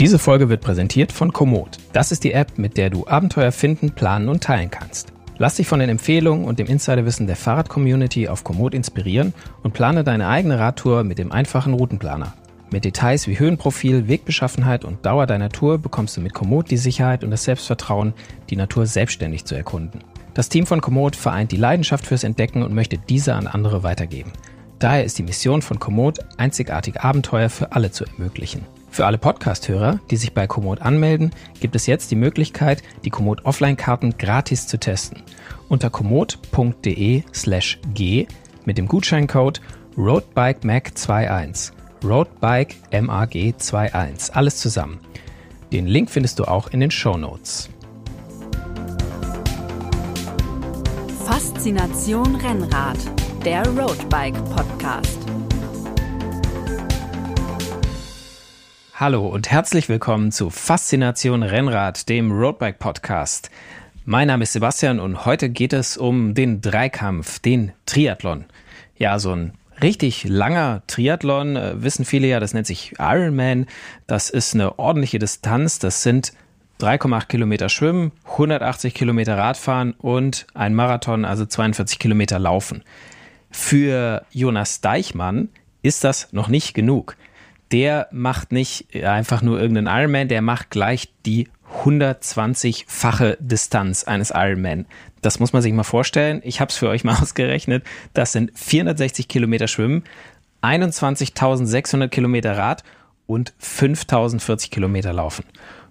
Diese Folge wird präsentiert von Komoot. Das ist die App, mit der du Abenteuer finden, planen und teilen kannst. Lass dich von den Empfehlungen und dem Insiderwissen der Fahrrad-Community auf Komoot inspirieren und plane deine eigene Radtour mit dem einfachen Routenplaner. Mit Details wie Höhenprofil, Wegbeschaffenheit und Dauer deiner Tour bekommst du mit Komoot die Sicherheit und das Selbstvertrauen, die Natur selbstständig zu erkunden. Das Team von Komoot vereint die Leidenschaft fürs Entdecken und möchte diese an andere weitergeben. Daher ist die Mission von Komoot, einzigartige Abenteuer für alle zu ermöglichen. Für alle Podcast-Hörer, die sich bei Komoot anmelden, gibt es jetzt die Möglichkeit, die Komoot Offline-Karten gratis zu testen. Unter komoot.de slash g mit dem Gutscheincode RoadBikeMag21. RoadBike MAG 21. Alles zusammen. Den Link findest du auch in den Show Notes. Faszination Rennrad, der Roadbike Podcast. Hallo und herzlich willkommen zu Faszination Rennrad, dem Roadbike Podcast. Mein Name ist Sebastian und heute geht es um den Dreikampf, den Triathlon. Ja, so ein richtig langer Triathlon, äh, wissen viele ja, das nennt sich Ironman. Das ist eine ordentliche Distanz. Das sind 3,8 Kilometer Schwimmen, 180 Kilometer Radfahren und ein Marathon, also 42 Kilometer Laufen. Für Jonas Deichmann ist das noch nicht genug der macht nicht einfach nur irgendeinen Ironman, der macht gleich die 120-fache Distanz eines Ironman. Das muss man sich mal vorstellen. Ich habe es für euch mal ausgerechnet. Das sind 460 Kilometer Schwimmen, 21.600 Kilometer Rad und 5.040 Kilometer Laufen.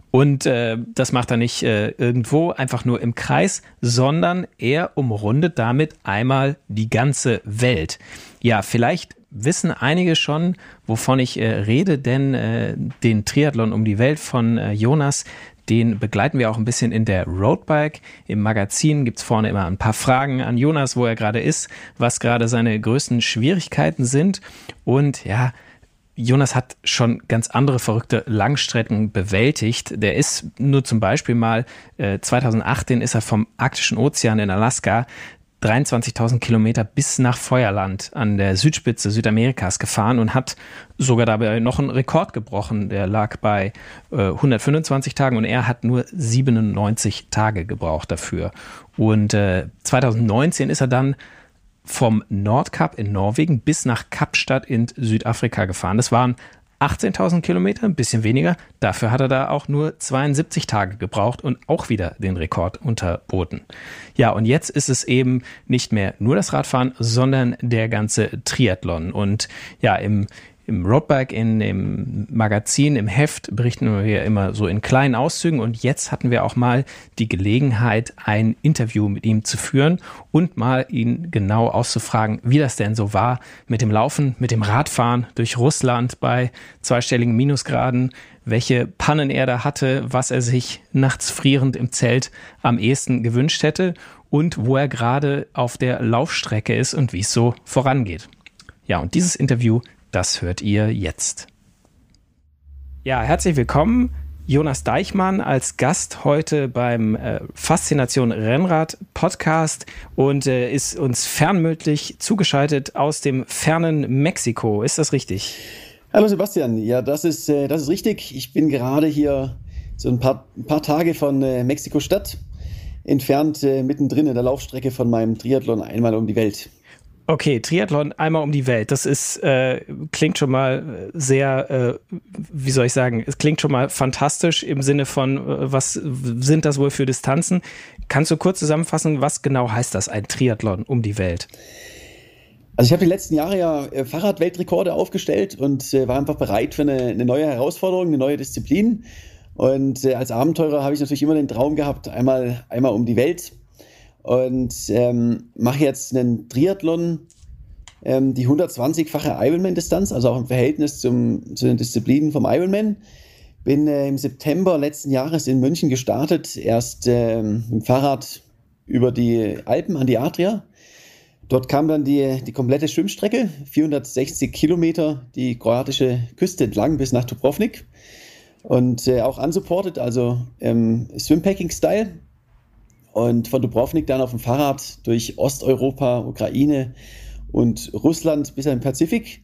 Und äh, das macht er nicht äh, irgendwo einfach nur im Kreis, sondern er umrundet damit einmal die ganze Welt. Ja, vielleicht wissen einige schon, wovon ich äh, rede, denn äh, den Triathlon um die Welt von äh, Jonas, den begleiten wir auch ein bisschen in der Roadbike. Im Magazin gibt's vorne immer ein paar Fragen an Jonas, wo er gerade ist, was gerade seine größten Schwierigkeiten sind. Und ja, Jonas hat schon ganz andere verrückte Langstrecken bewältigt. Der ist nur zum Beispiel mal äh, 2018 ist er vom arktischen Ozean in Alaska 23.000 Kilometer bis nach Feuerland an der Südspitze Südamerikas gefahren und hat sogar dabei noch einen Rekord gebrochen. Der lag bei äh, 125 Tagen und er hat nur 97 Tage gebraucht dafür. Und äh, 2019 ist er dann vom Nordkap in Norwegen bis nach Kapstadt in Südafrika gefahren. Das waren 18.000 Kilometer, ein bisschen weniger. Dafür hat er da auch nur 72 Tage gebraucht und auch wieder den Rekord unterboten. Ja, und jetzt ist es eben nicht mehr nur das Radfahren, sondern der ganze Triathlon. Und ja, im im Roadbike, in dem Magazin, im Heft berichten wir immer so in kleinen Auszügen und jetzt hatten wir auch mal die Gelegenheit, ein Interview mit ihm zu führen und mal ihn genau auszufragen, wie das denn so war mit dem Laufen, mit dem Radfahren durch Russland bei zweistelligen Minusgraden, welche Pannen er da hatte, was er sich nachts frierend im Zelt am ehesten gewünscht hätte und wo er gerade auf der Laufstrecke ist und wie es so vorangeht. Ja, und dieses Interview das hört ihr jetzt. Ja, herzlich willkommen. Jonas Deichmann als Gast heute beim äh, Faszination Rennrad Podcast und äh, ist uns fernmündlich zugeschaltet aus dem fernen Mexiko. Ist das richtig? Hallo Sebastian, ja, das ist, äh, das ist richtig. Ich bin gerade hier so ein paar, ein paar Tage von äh, Mexiko-Stadt entfernt, äh, mittendrin in der Laufstrecke von meinem Triathlon einmal um die Welt. Okay, Triathlon einmal um die Welt. Das ist äh, klingt schon mal sehr, äh, wie soll ich sagen? Es klingt schon mal fantastisch im Sinne von, äh, was sind das wohl für Distanzen? Kannst du kurz zusammenfassen, was genau heißt das, ein Triathlon um die Welt? Also ich habe die letzten Jahre ja äh, Fahrradweltrekorde aufgestellt und äh, war einfach bereit für eine, eine, neue Herausforderung, eine neue Disziplin. Und äh, als Abenteurer habe ich natürlich immer den Traum gehabt, einmal, einmal um die Welt und ähm, mache jetzt einen Triathlon, ähm, die 120-fache Ironman-Distanz, also auch im Verhältnis zum, zu den Disziplinen vom Ironman. Bin äh, im September letzten Jahres in München gestartet, erst ähm, mit dem Fahrrad über die Alpen an die Adria. Dort kam dann die, die komplette Schwimmstrecke, 460 Kilometer die kroatische Küste entlang bis nach Dubrovnik. Und äh, auch unsupported, also ähm, Swimpacking-Style. Und von Dubrovnik dann auf dem Fahrrad durch Osteuropa, Ukraine und Russland bis in den Pazifik.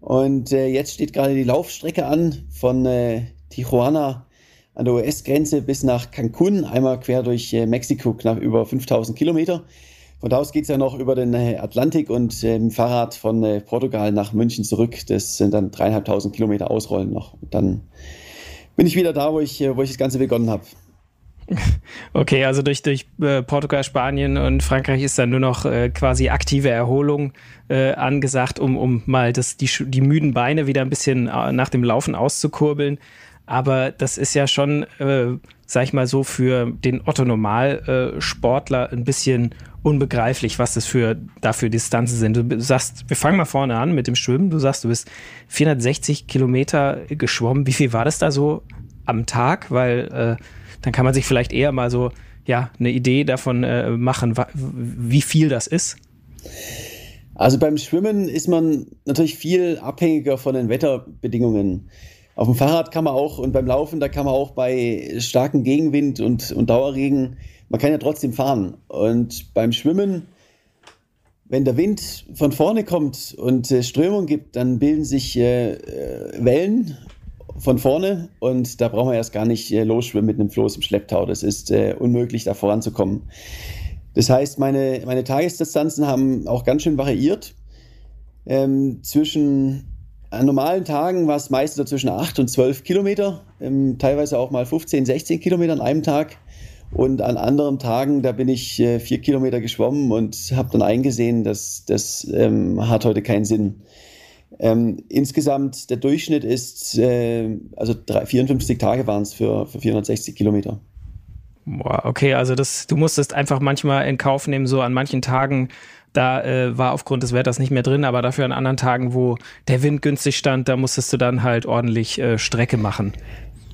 Und äh, jetzt steht gerade die Laufstrecke an von äh, Tijuana an der US-Grenze bis nach Cancun, einmal quer durch äh, Mexiko, knapp über 5000 Kilometer. Von da aus geht es ja noch über den äh, Atlantik und äh, Fahrrad von äh, Portugal nach München zurück. Das sind dann dreieinhalbtausend Kilometer Ausrollen noch. Und dann bin ich wieder da, wo ich, äh, wo ich das Ganze begonnen habe. Okay, also durch, durch äh, Portugal, Spanien und Frankreich ist dann nur noch äh, quasi aktive Erholung äh, angesagt, um, um mal das, die, die müden Beine wieder ein bisschen äh, nach dem Laufen auszukurbeln. Aber das ist ja schon, äh, sag ich mal so, für den Otto-Normal-Sportler ein bisschen unbegreiflich, was das für dafür Distanzen sind. Du sagst, wir fangen mal vorne an mit dem Schwimmen. Du sagst, du bist 460 Kilometer geschwommen. Wie viel war das da so am Tag? Weil äh, dann kann man sich vielleicht eher mal so ja eine Idee davon äh, machen, wie viel das ist. Also beim Schwimmen ist man natürlich viel abhängiger von den Wetterbedingungen. Auf dem Fahrrad kann man auch und beim Laufen, da kann man auch bei starkem Gegenwind und, und Dauerregen, man kann ja trotzdem fahren. Und beim Schwimmen, wenn der Wind von vorne kommt und äh, Strömung gibt, dann bilden sich äh, äh Wellen von vorne und da brauchen wir erst gar nicht äh, losschwimmen mit einem Floß im Schlepptau. Das ist äh, unmöglich, da voranzukommen. Das heißt, meine, meine Tagesdistanzen haben auch ganz schön variiert. Ähm, zwischen an normalen Tagen war es meistens so zwischen 8 und 12 Kilometer, ähm, teilweise auch mal 15, 16 Kilometer an einem Tag. Und an anderen Tagen, da bin ich äh, vier Kilometer geschwommen und habe dann eingesehen, dass das ähm, hat heute keinen Sinn. Ähm, insgesamt der Durchschnitt ist, äh, also drei, 54 Tage waren es für, für 460 Kilometer. Boah, okay, also das, du musstest einfach manchmal in Kauf nehmen, so an manchen Tagen, da äh, war aufgrund des Wetters nicht mehr drin, aber dafür an anderen Tagen, wo der Wind günstig stand, da musstest du dann halt ordentlich äh, Strecke machen.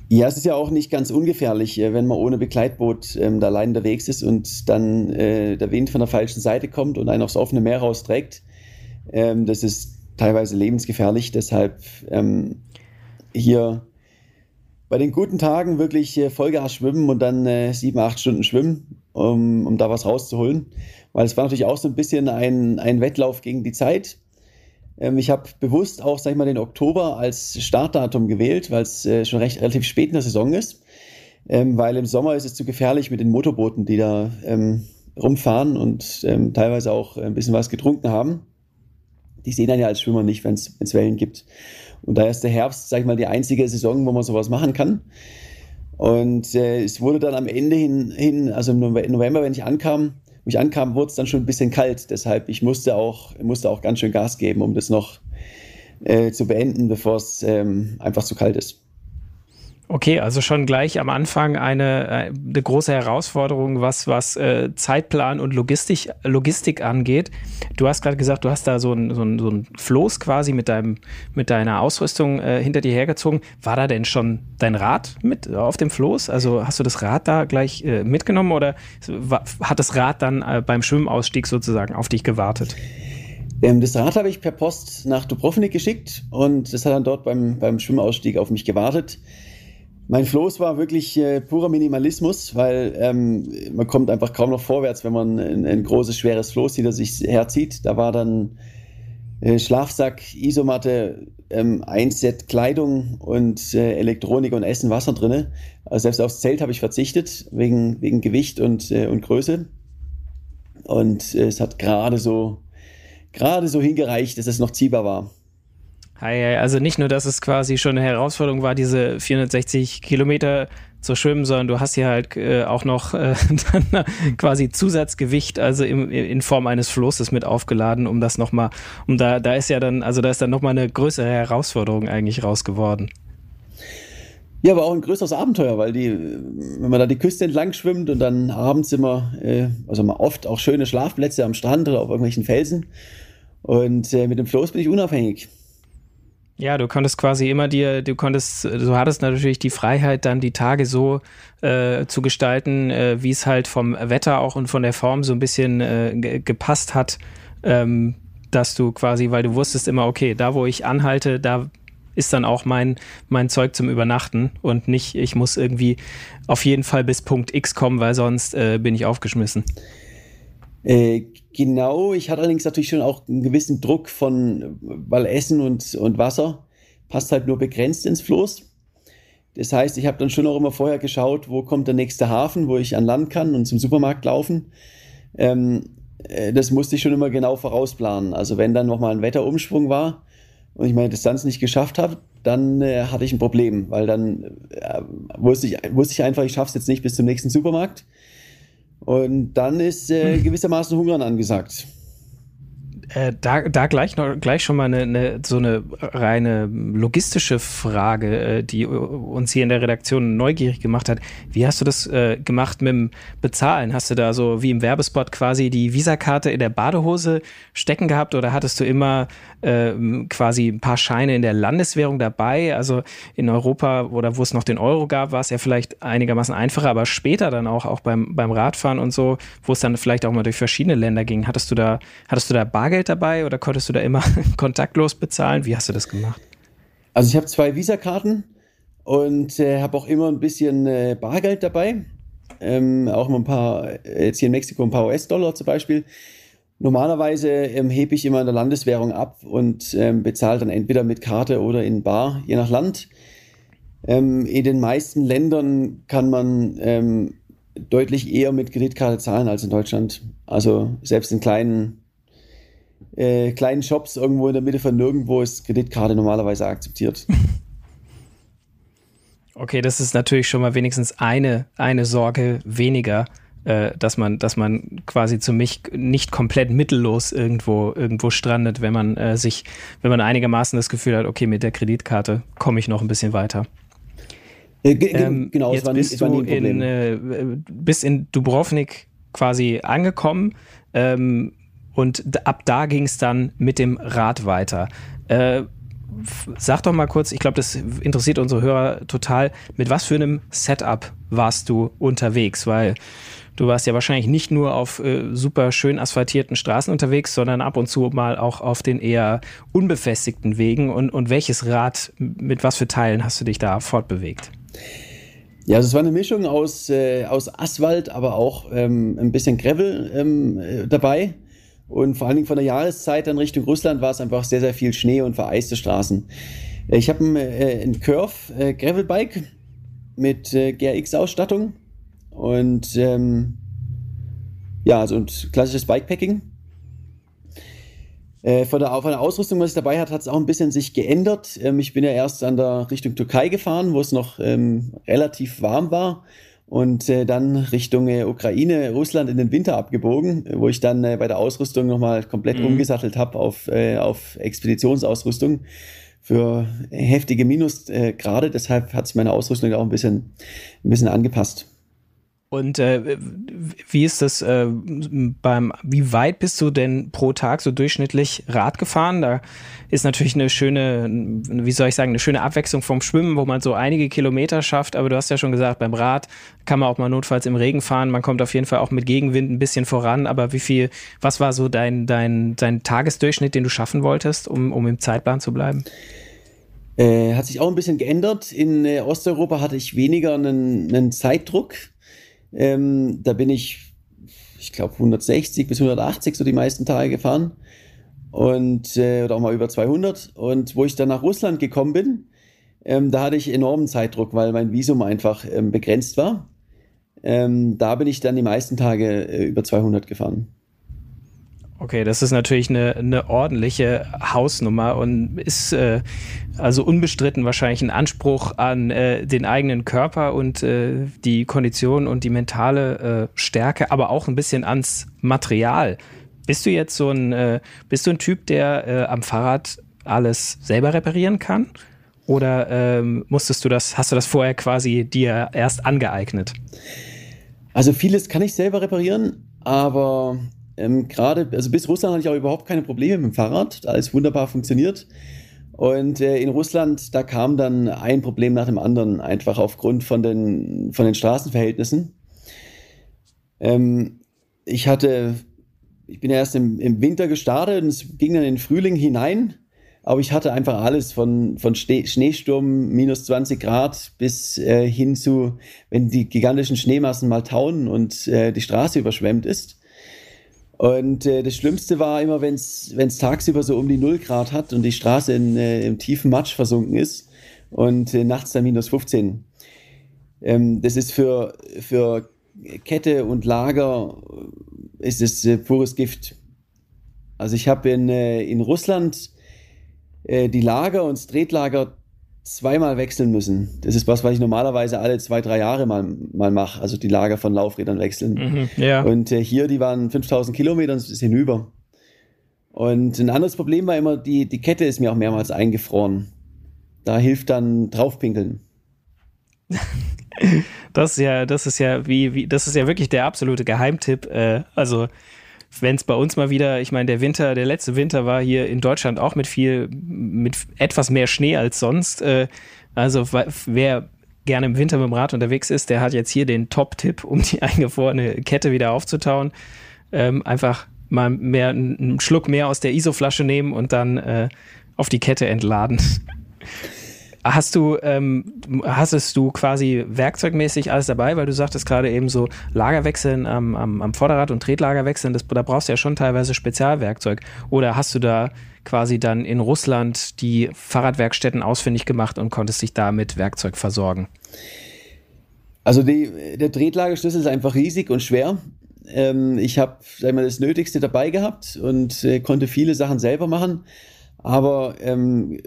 Ja, es ist ja auch nicht ganz ungefährlich, äh, wenn man ohne Begleitboot ähm, da allein unterwegs ist und dann äh, der Wind von der falschen Seite kommt und einen aufs offene Meer rausträgt. Ähm, das ist teilweise lebensgefährlich. Deshalb ähm, hier bei den guten Tagen wirklich äh, Vollgas schwimmen und dann äh, sieben, acht Stunden schwimmen, um, um da was rauszuholen. Weil es war natürlich auch so ein bisschen ein, ein Wettlauf gegen die Zeit. Ähm, ich habe bewusst auch, sag ich mal, den Oktober als Startdatum gewählt, weil es äh, schon recht relativ spät in der Saison ist. Ähm, weil im Sommer ist es zu gefährlich mit den Motorbooten, die da ähm, rumfahren und ähm, teilweise auch ein bisschen was getrunken haben die sehen dann ja als Schwimmer nicht, wenn es Wellen gibt. Und da ist der Herbst, sag ich mal, die einzige Saison, wo man sowas machen kann. Und äh, es wurde dann am Ende hin, hin, also im November, wenn ich ankam, wo ich ankam, wurde es dann schon ein bisschen kalt. Deshalb, ich musste auch, musste auch ganz schön Gas geben, um das noch äh, zu beenden, bevor es ähm, einfach zu kalt ist. Okay, also schon gleich am Anfang eine, äh, eine große Herausforderung, was, was äh, Zeitplan und Logistik, Logistik angeht. Du hast gerade gesagt, du hast da so ein, so ein, so ein Floß quasi mit, deinem, mit deiner Ausrüstung äh, hinter dir hergezogen. War da denn schon dein Rad mit auf dem Floß? Also hast du das Rad da gleich äh, mitgenommen oder hat das Rad dann äh, beim Schwimmausstieg sozusagen auf dich gewartet? Ähm, das Rad habe ich per Post nach Dubrovnik geschickt und das hat dann dort beim, beim Schwimmausstieg auf mich gewartet. Mein Floß war wirklich äh, purer Minimalismus, weil ähm, man kommt einfach kaum noch vorwärts, wenn man ein, ein großes, schweres Floß hinter sich herzieht. Da war dann äh, Schlafsack, Isomatte, ähm, ein Set Kleidung und äh, Elektronik und Essen, Wasser drin. Also selbst aufs Zelt habe ich verzichtet, wegen, wegen Gewicht und, äh, und Größe. Und äh, es hat gerade so, gerade so hingereicht, dass es noch ziehbar war. Also nicht nur, dass es quasi schon eine Herausforderung war, diese 460 Kilometer zu schwimmen, sondern du hast hier halt äh, auch noch äh, dann quasi Zusatzgewicht, also im, in Form eines Flosses mit aufgeladen, um das nochmal, um da, da ist ja dann, also da ist dann nochmal eine größere Herausforderung eigentlich raus geworden. Ja, aber auch ein größeres Abenteuer, weil die, wenn man da die Küste entlang schwimmt und dann abends immer, äh, also mal oft auch schöne Schlafplätze am Strand oder auf irgendwelchen Felsen. Und äh, mit dem Floß bin ich unabhängig. Ja, du konntest quasi immer dir, du konntest, du hattest natürlich die Freiheit, dann die Tage so äh, zu gestalten, äh, wie es halt vom Wetter auch und von der Form so ein bisschen äh, gepasst hat, ähm, dass du quasi, weil du wusstest immer, okay, da wo ich anhalte, da ist dann auch mein, mein Zeug zum Übernachten und nicht, ich muss irgendwie auf jeden Fall bis Punkt X kommen, weil sonst äh, bin ich aufgeschmissen. Genau, ich hatte allerdings natürlich schon auch einen gewissen Druck von, weil Essen und, und Wasser passt halt nur begrenzt ins Floß. Das heißt, ich habe dann schon auch immer vorher geschaut, wo kommt der nächste Hafen, wo ich an Land kann und zum Supermarkt laufen. Ähm, äh, das musste ich schon immer genau vorausplanen. Also wenn dann nochmal ein Wetterumschwung war und ich meine Distanz nicht geschafft habe, dann äh, hatte ich ein Problem, weil dann äh, wusste, ich, wusste ich einfach, ich schaffe es jetzt nicht bis zum nächsten Supermarkt. Und dann ist äh, gewissermaßen Hungern angesagt. Äh, da, da gleich noch gleich schon mal eine, eine, so eine reine logistische Frage, äh, die uns hier in der Redaktion neugierig gemacht hat. Wie hast du das äh, gemacht mit dem Bezahlen? Hast du da so wie im Werbespot quasi die Visakarte in der Badehose stecken gehabt oder hattest du immer äh, quasi ein paar Scheine in der Landeswährung dabei? Also in Europa oder wo es noch den Euro gab, war es ja vielleicht einigermaßen einfacher, aber später dann auch, auch beim, beim Radfahren und so, wo es dann vielleicht auch mal durch verschiedene Länder ging, hattest du da, hattest du da Bargeld Bargeld dabei oder konntest du da immer kontaktlos bezahlen? Wie hast du das gemacht? Also ich habe zwei Visa-Karten und äh, habe auch immer ein bisschen äh, Bargeld dabei. Ähm, auch immer ein paar, äh, jetzt hier in Mexiko ein paar US-Dollar zum Beispiel. Normalerweise ähm, hebe ich immer in der Landeswährung ab und ähm, bezahle dann entweder mit Karte oder in Bar, je nach Land. Ähm, in den meisten Ländern kann man ähm, deutlich eher mit Kreditkarte zahlen als in Deutschland. Also selbst in kleinen äh, kleinen Shops irgendwo in der Mitte von nirgendwo ist Kreditkarte normalerweise akzeptiert. Okay, das ist natürlich schon mal wenigstens eine, eine Sorge weniger, äh, dass man, dass man quasi zu mich nicht komplett mittellos irgendwo, irgendwo strandet, wenn man äh, sich, wenn man einigermaßen das Gefühl hat, okay, mit der Kreditkarte komme ich noch ein bisschen weiter. Äh, ähm, genau, jetzt bist nie, du in, äh, bist in Dubrovnik quasi angekommen. Ähm, und ab da ging es dann mit dem Rad weiter. Äh, sag doch mal kurz, ich glaube, das interessiert unsere Hörer total, mit was für einem Setup warst du unterwegs? Weil du warst ja wahrscheinlich nicht nur auf äh, super schön asphaltierten Straßen unterwegs, sondern ab und zu mal auch auf den eher unbefestigten Wegen. Und, und welches Rad, mit was für Teilen hast du dich da fortbewegt? Ja, also es war eine Mischung aus, äh, aus Asphalt, aber auch ähm, ein bisschen Gravel ähm, äh, dabei. Und vor allen Dingen von der Jahreszeit dann Richtung Russland war es einfach sehr, sehr viel Schnee und vereiste Straßen. Ich habe ein, äh, Curve äh, Gravelbike mit äh, GRX-Ausstattung und ähm, ja, also ein klassisches Bikepacking. Äh, von, der, von der Ausrüstung, was ich dabei hatte, hat es auch ein bisschen sich geändert. Ähm, ich bin ja erst an der Richtung Türkei gefahren, wo es noch ähm, relativ warm war und äh, dann Richtung äh, Ukraine, Russland in den Winter abgebogen, wo ich dann äh, bei der Ausrüstung nochmal komplett mhm. umgesattelt habe auf, äh, auf Expeditionsausrüstung für heftige Minusgrade. Äh, Deshalb hat sich meine Ausrüstung auch ein bisschen, ein bisschen angepasst. Und äh, wie ist das äh, beim, wie weit bist du denn pro Tag so durchschnittlich Rad gefahren? Da ist natürlich eine schöne, wie soll ich sagen, eine schöne Abwechslung vom Schwimmen, wo man so einige Kilometer schafft. Aber du hast ja schon gesagt, beim Rad kann man auch mal notfalls im Regen fahren. Man kommt auf jeden Fall auch mit Gegenwind ein bisschen voran. Aber wie viel, was war so dein, dein, dein Tagesdurchschnitt, den du schaffen wolltest, um, um im Zeitplan zu bleiben? Äh, hat sich auch ein bisschen geändert. In äh, Osteuropa hatte ich weniger einen, einen Zeitdruck ähm, da bin ich, ich glaube, 160 bis 180 so die meisten Tage gefahren. Und, äh, oder auch mal über 200. Und wo ich dann nach Russland gekommen bin, ähm, da hatte ich enormen Zeitdruck, weil mein Visum einfach ähm, begrenzt war. Ähm, da bin ich dann die meisten Tage äh, über 200 gefahren. Okay, das ist natürlich eine, eine ordentliche Hausnummer und ist äh, also unbestritten wahrscheinlich ein Anspruch an äh, den eigenen Körper und äh, die Kondition und die mentale äh, Stärke, aber auch ein bisschen ans Material. Bist du jetzt so ein, äh, bist du ein Typ, der äh, am Fahrrad alles selber reparieren kann? Oder ähm, musstest du das, hast du das vorher quasi dir erst angeeignet? Also vieles kann ich selber reparieren, aber ähm, Gerade, also bis Russland hatte ich auch überhaupt keine Probleme mit dem Fahrrad. Alles wunderbar funktioniert. Und äh, in Russland, da kam dann ein Problem nach dem anderen, einfach aufgrund von den, von den Straßenverhältnissen. Ähm, ich hatte, ich bin erst im, im Winter gestartet und es ging dann in den Frühling hinein. Aber ich hatte einfach alles von, von Schneesturm, minus 20 Grad bis äh, hin zu, wenn die gigantischen Schneemassen mal tauen und äh, die Straße überschwemmt ist. Und äh, das Schlimmste war immer, wenn es tagsüber so um die 0 Grad hat und die Straße in, äh, im tiefen Matsch versunken ist und äh, nachts dann minus 15. Ähm, das ist für, für Kette und Lager ist es äh, pures Gift. Also ich habe in, äh, in Russland äh, die Lager und das Tretlager zweimal wechseln müssen. Das ist was, was ich normalerweise alle zwei, drei Jahre mal, mal mache. Also die Lager von Laufrädern wechseln. Mhm, ja. Und äh, hier, die waren 5000 Kilometer und ist hinüber. Und ein anderes Problem war immer, die, die Kette ist mir auch mehrmals eingefroren. Da hilft dann draufpinkeln. Das ist ja, das ist ja wie, wie, das ist ja wirklich der absolute Geheimtipp. Äh, also wenn es bei uns mal wieder, ich meine, der Winter, der letzte Winter war hier in Deutschland auch mit viel, mit etwas mehr Schnee als sonst. Äh, also wer gerne im Winter mit dem Rad unterwegs ist, der hat jetzt hier den Top-Tipp, um die eingefrorene Kette wieder aufzutauen. Ähm, einfach mal mehr einen Schluck mehr aus der ISO-Flasche nehmen und dann äh, auf die Kette entladen. Hast du, ähm, hast du quasi werkzeugmäßig alles dabei, weil du sagtest gerade eben so Lagerwechseln am, am, am Vorderrad und Tretlagerwechseln, das, da brauchst du ja schon teilweise Spezialwerkzeug. Oder hast du da quasi dann in Russland die Fahrradwerkstätten ausfindig gemacht und konntest dich da mit Werkzeug versorgen? Also die, der Tretlagerschlüssel ist einfach riesig und schwer. Ähm, ich habe das Nötigste dabei gehabt und äh, konnte viele Sachen selber machen. Aber ähm,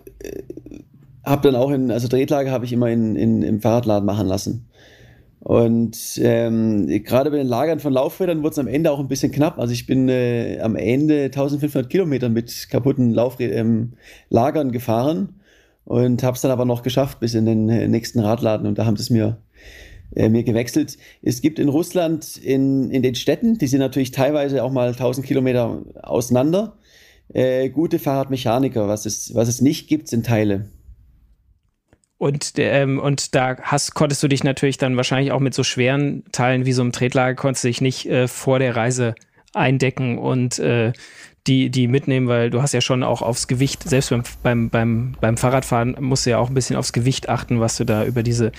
habe dann auch in, also Drehtlager habe ich immer in, in, im Fahrradladen machen lassen. Und ähm, gerade bei den Lagern von Laufrädern wurde es am Ende auch ein bisschen knapp. Also ich bin äh, am Ende 1500 Kilometer mit kaputten Laufrädern ähm, Lagern gefahren und habe es dann aber noch geschafft bis in den äh, nächsten Radladen und da haben sie es mir äh, mir gewechselt. Es gibt in Russland in, in den Städten, die sind natürlich teilweise auch mal 1000 Kilometer auseinander, äh, gute Fahrradmechaniker. Was es, was es nicht gibt, sind Teile. Und, ähm, und da hast, konntest du dich natürlich dann wahrscheinlich auch mit so schweren Teilen wie so einem Tretlager, konntest du dich nicht äh, vor der Reise eindecken und äh, die, die mitnehmen, weil du hast ja schon auch aufs Gewicht, selbst beim, beim, beim, beim Fahrradfahren musst du ja auch ein bisschen aufs Gewicht achten, was du da über diese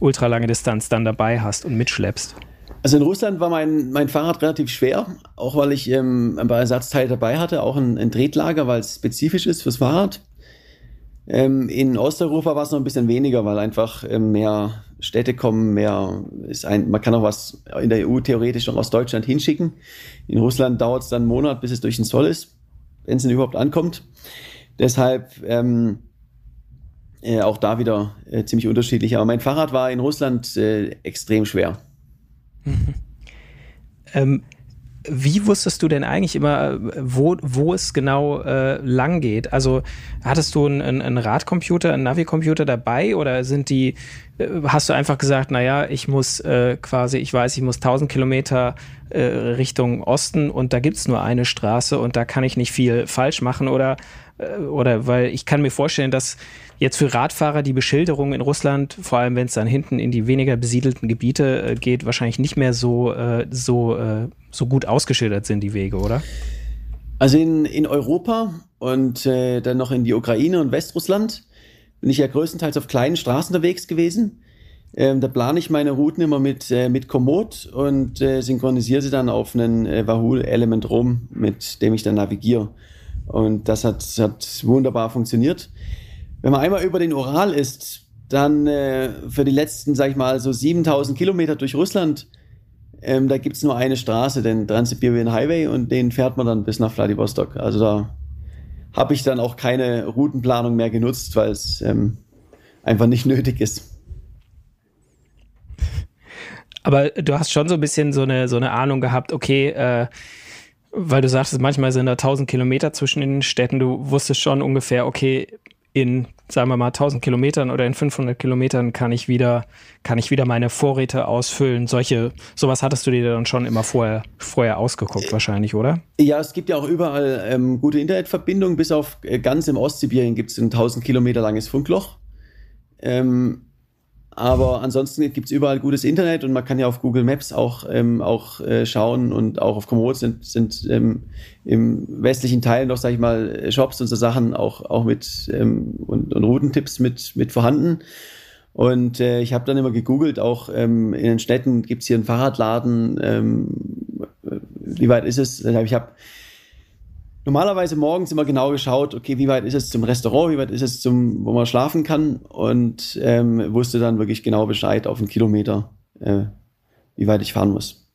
ultralange Distanz dann dabei hast und mitschleppst. Also in Russland war mein, mein Fahrrad relativ schwer, auch weil ich ähm, ein paar Ersatzteile dabei hatte, auch ein, ein Tretlager, weil es spezifisch ist fürs Fahrrad. Ähm, in Osteuropa war es noch ein bisschen weniger, weil einfach ähm, mehr Städte kommen, mehr ist ein, man kann auch was in der EU theoretisch noch aus Deutschland hinschicken. In Russland dauert es dann einen Monat, bis es durch den Zoll ist, wenn es denn überhaupt ankommt. Deshalb ähm, äh, auch da wieder äh, ziemlich unterschiedlich. Aber mein Fahrrad war in Russland äh, extrem schwer. ähm, wie wusstest du denn eigentlich immer, wo, wo es genau äh, lang geht? Also hattest du einen, einen Radcomputer, einen Navi-Computer dabei oder sind die, äh, hast du einfach gesagt, naja, ich muss äh, quasi, ich weiß, ich muss 1000 Kilometer äh, Richtung Osten und da gibt es nur eine Straße und da kann ich nicht viel falsch machen oder, äh, oder weil ich kann mir vorstellen, dass Jetzt für Radfahrer die Beschilderung in Russland, vor allem wenn es dann hinten in die weniger besiedelten Gebiete äh, geht, wahrscheinlich nicht mehr so, äh, so, äh, so gut ausgeschildert sind, die Wege, oder? Also in, in Europa und äh, dann noch in die Ukraine und Westrussland bin ich ja größtenteils auf kleinen Straßen unterwegs gewesen. Ähm, da plane ich meine Routen immer mit, äh, mit Komoot und äh, synchronisiere sie dann auf einen äh, Wahoo Element Rom, mit dem ich dann navigiere. Und das hat, hat wunderbar funktioniert. Wenn man einmal über den Ural ist, dann äh, für die letzten, sag ich mal, so 7000 Kilometer durch Russland, ähm, da gibt's nur eine Straße, den Trans-Siberian Highway, und den fährt man dann bis nach Vladivostok. Also da habe ich dann auch keine Routenplanung mehr genutzt, weil es ähm, einfach nicht nötig ist. Aber du hast schon so ein bisschen so eine, so eine Ahnung gehabt, okay, äh, weil du sagtest, manchmal sind da 1000 Kilometer zwischen den Städten. Du wusstest schon ungefähr, okay, in, sagen wir mal, 1000 Kilometern oder in 500 Kilometern kann ich wieder, kann ich wieder meine Vorräte ausfüllen. Solche, sowas hattest du dir dann schon immer vorher, vorher ausgeguckt, wahrscheinlich, oder? Ja, es gibt ja auch überall ähm, gute Internetverbindungen. Bis auf äh, ganz im Ostsibirien gibt es ein 1000 Kilometer langes Funkloch. Ähm, aber ansonsten gibt es überall gutes Internet und man kann ja auf Google Maps auch, ähm, auch äh, schauen und auch auf Komoot sind, sind ähm, im westlichen Teil noch, sag ich mal, Shops und so Sachen auch, auch mit ähm, und, und Routentipps mit, mit vorhanden. Und äh, ich habe dann immer gegoogelt, auch ähm, in den Städten gibt es hier einen Fahrradladen, ähm, wie weit ist es? Ich habe normalerweise morgens immer genau geschaut, okay, wie weit ist es zum Restaurant, wie weit ist es zum, wo man schlafen kann und ähm, wusste dann wirklich genau Bescheid auf einen Kilometer, äh, wie weit ich fahren muss.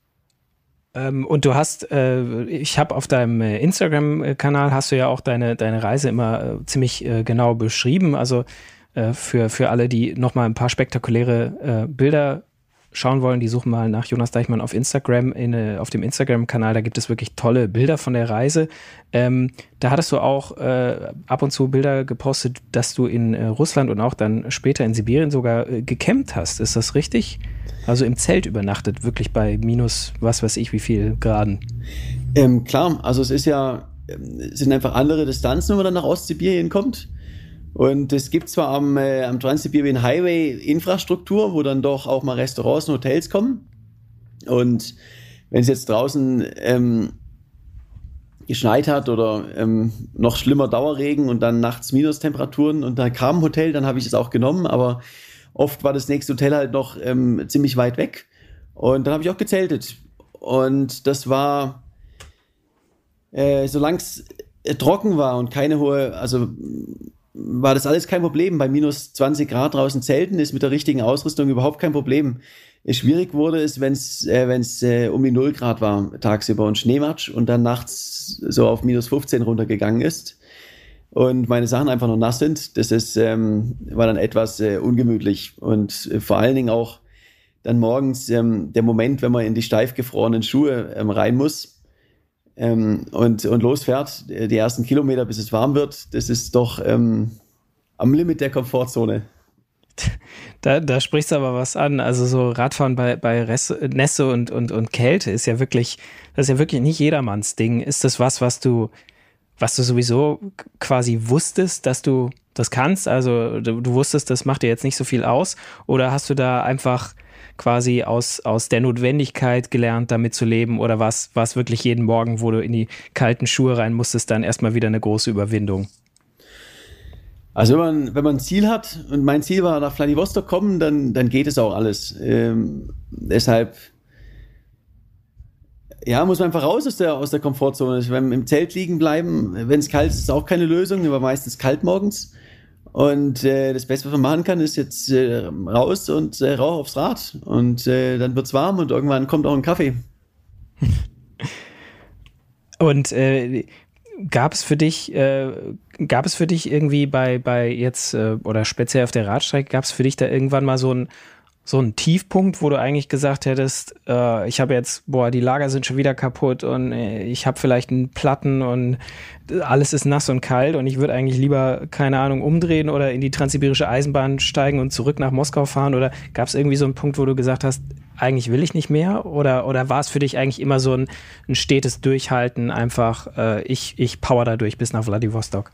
Ähm, und du hast, äh, ich habe auf deinem äh, Instagram-Kanal hast du ja auch deine, deine Reise immer äh, ziemlich äh, genau beschrieben. Also äh, für, für alle, die nochmal ein paar spektakuläre Bilder schauen wollen, die suchen mal nach Jonas Deichmann auf Instagram, in, äh, auf dem Instagram-Kanal. Da gibt es wirklich tolle Bilder von der Reise. Ähm, da hattest du auch äh, ab und zu Bilder gepostet, dass du in äh, Russland und auch dann später in Sibirien sogar äh, gecampt hast. Ist das richtig? Also im Zelt übernachtet, wirklich bei minus was weiß ich wie viel Graden. Ähm, klar, also es ist ja, ähm, es sind einfach andere Distanzen, wenn man dann nach Ostsibirien kommt. Und es gibt zwar am, äh, am Trans-Siberian Highway Infrastruktur, wo dann doch auch mal Restaurants und Hotels kommen. Und wenn es jetzt draußen ähm, geschneit hat oder ähm, noch schlimmer Dauerregen und dann nachts Minustemperaturen und da kam ein Hotel, dann habe ich es auch genommen, aber oft war das nächste Hotel halt noch ähm, ziemlich weit weg. Und dann habe ich auch gezeltet. Und das war, äh, solange es trocken war und keine hohe, also war das alles kein Problem. Bei minus 20 Grad draußen zelten ist mit der richtigen Ausrüstung überhaupt kein Problem. Schwierig wurde es, wenn es äh, äh, um die 0 Grad war tagsüber und Schneematsch und dann nachts so auf minus 15 runtergegangen ist und meine Sachen einfach noch nass sind. Das ist, ähm, war dann etwas äh, ungemütlich und äh, vor allen Dingen auch dann morgens ähm, der Moment, wenn man in die steif gefrorenen Schuhe ähm, rein muss ähm, und, und losfährt, die ersten Kilometer, bis es warm wird, das ist doch ähm, am Limit der Komfortzone. Da, da sprichst du aber was an. Also so Radfahren bei, bei Nässe und, und, und Kälte ist ja wirklich, das ist ja wirklich nicht jedermanns Ding. Ist das was, was du, was du sowieso quasi wusstest, dass du das kannst? Also du, du wusstest, das macht dir jetzt nicht so viel aus? Oder hast du da einfach quasi aus, aus der Notwendigkeit gelernt, damit zu leben? Oder war es wirklich jeden Morgen, wo du in die kalten Schuhe rein musstest, dann erstmal wieder eine große Überwindung? Also wenn man, wenn man ein Ziel hat und mein Ziel war nach Vladivostok kommen, dann, dann geht es auch alles. Ähm, deshalb ja, muss man einfach raus aus der, aus der Komfortzone. Wenn im Zelt liegen bleiben, wenn es kalt ist, ist auch keine Lösung, aber meistens kalt morgens. Und äh, das Beste, was man machen kann, ist jetzt äh, raus und äh, rauch aufs Rad. Und äh, dann wird's warm und irgendwann kommt auch ein Kaffee. und äh, gab es für dich, äh, gab es für dich irgendwie bei, bei jetzt oder speziell auf der Radstrecke, gab es für dich da irgendwann mal so ein so ein Tiefpunkt, wo du eigentlich gesagt hättest, äh, ich habe jetzt, boah, die Lager sind schon wieder kaputt und äh, ich habe vielleicht einen Platten und alles ist nass und kalt und ich würde eigentlich lieber, keine Ahnung, umdrehen oder in die transsibirische Eisenbahn steigen und zurück nach Moskau fahren? Oder gab es irgendwie so einen Punkt, wo du gesagt hast, eigentlich will ich nicht mehr? Oder, oder war es für dich eigentlich immer so ein, ein stetes Durchhalten, einfach äh, ich, ich power da durch bis nach Vladivostok?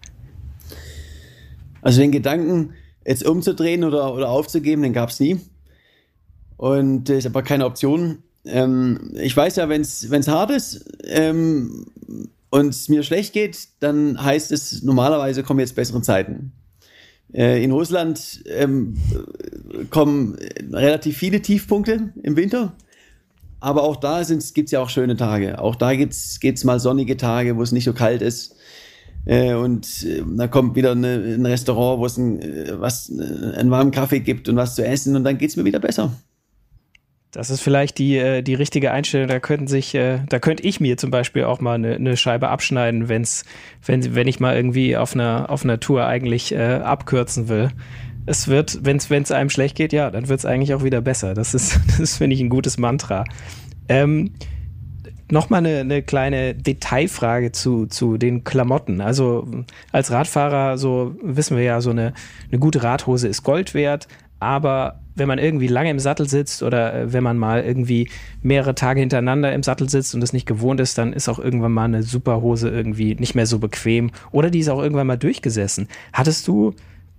Also den Gedanken, jetzt umzudrehen oder, oder aufzugeben, den gab es nie und ist aber keine Option. Ähm, ich weiß ja, wenn es hart ist ähm, und es mir schlecht geht, dann heißt es, normalerweise kommen jetzt bessere Zeiten. Äh, in Russland ähm, kommen relativ viele Tiefpunkte im Winter. Aber auch da gibt es ja auch schöne Tage. Auch da geht es mal sonnige Tage, wo es nicht so kalt ist. Äh, und äh, da kommt wieder eine, ein Restaurant, wo es ein, äh, was, äh, einen warmen Kaffee gibt und was zu essen und dann geht es mir wieder besser. Das ist vielleicht die, äh, die richtige Einstellung. Da könnten sich, äh, da könnte ich mir zum Beispiel auch mal eine, eine Scheibe abschneiden, wenn's, wenn, wenn ich mal irgendwie auf einer, auf einer Tour eigentlich äh, abkürzen will. Es wird, wenn es einem schlecht geht, ja, dann wird es eigentlich auch wieder besser. Das ist, das finde ich, ein gutes Mantra. Ähm, Nochmal eine, eine kleine Detailfrage zu, zu den Klamotten. Also als Radfahrer, so wissen wir ja, so eine, eine gute Radhose ist Gold wert, aber wenn man irgendwie lange im Sattel sitzt oder äh, wenn man mal irgendwie mehrere Tage hintereinander im Sattel sitzt und es nicht gewohnt ist, dann ist auch irgendwann mal eine Superhose irgendwie nicht mehr so bequem oder die ist auch irgendwann mal durchgesessen. Hattest du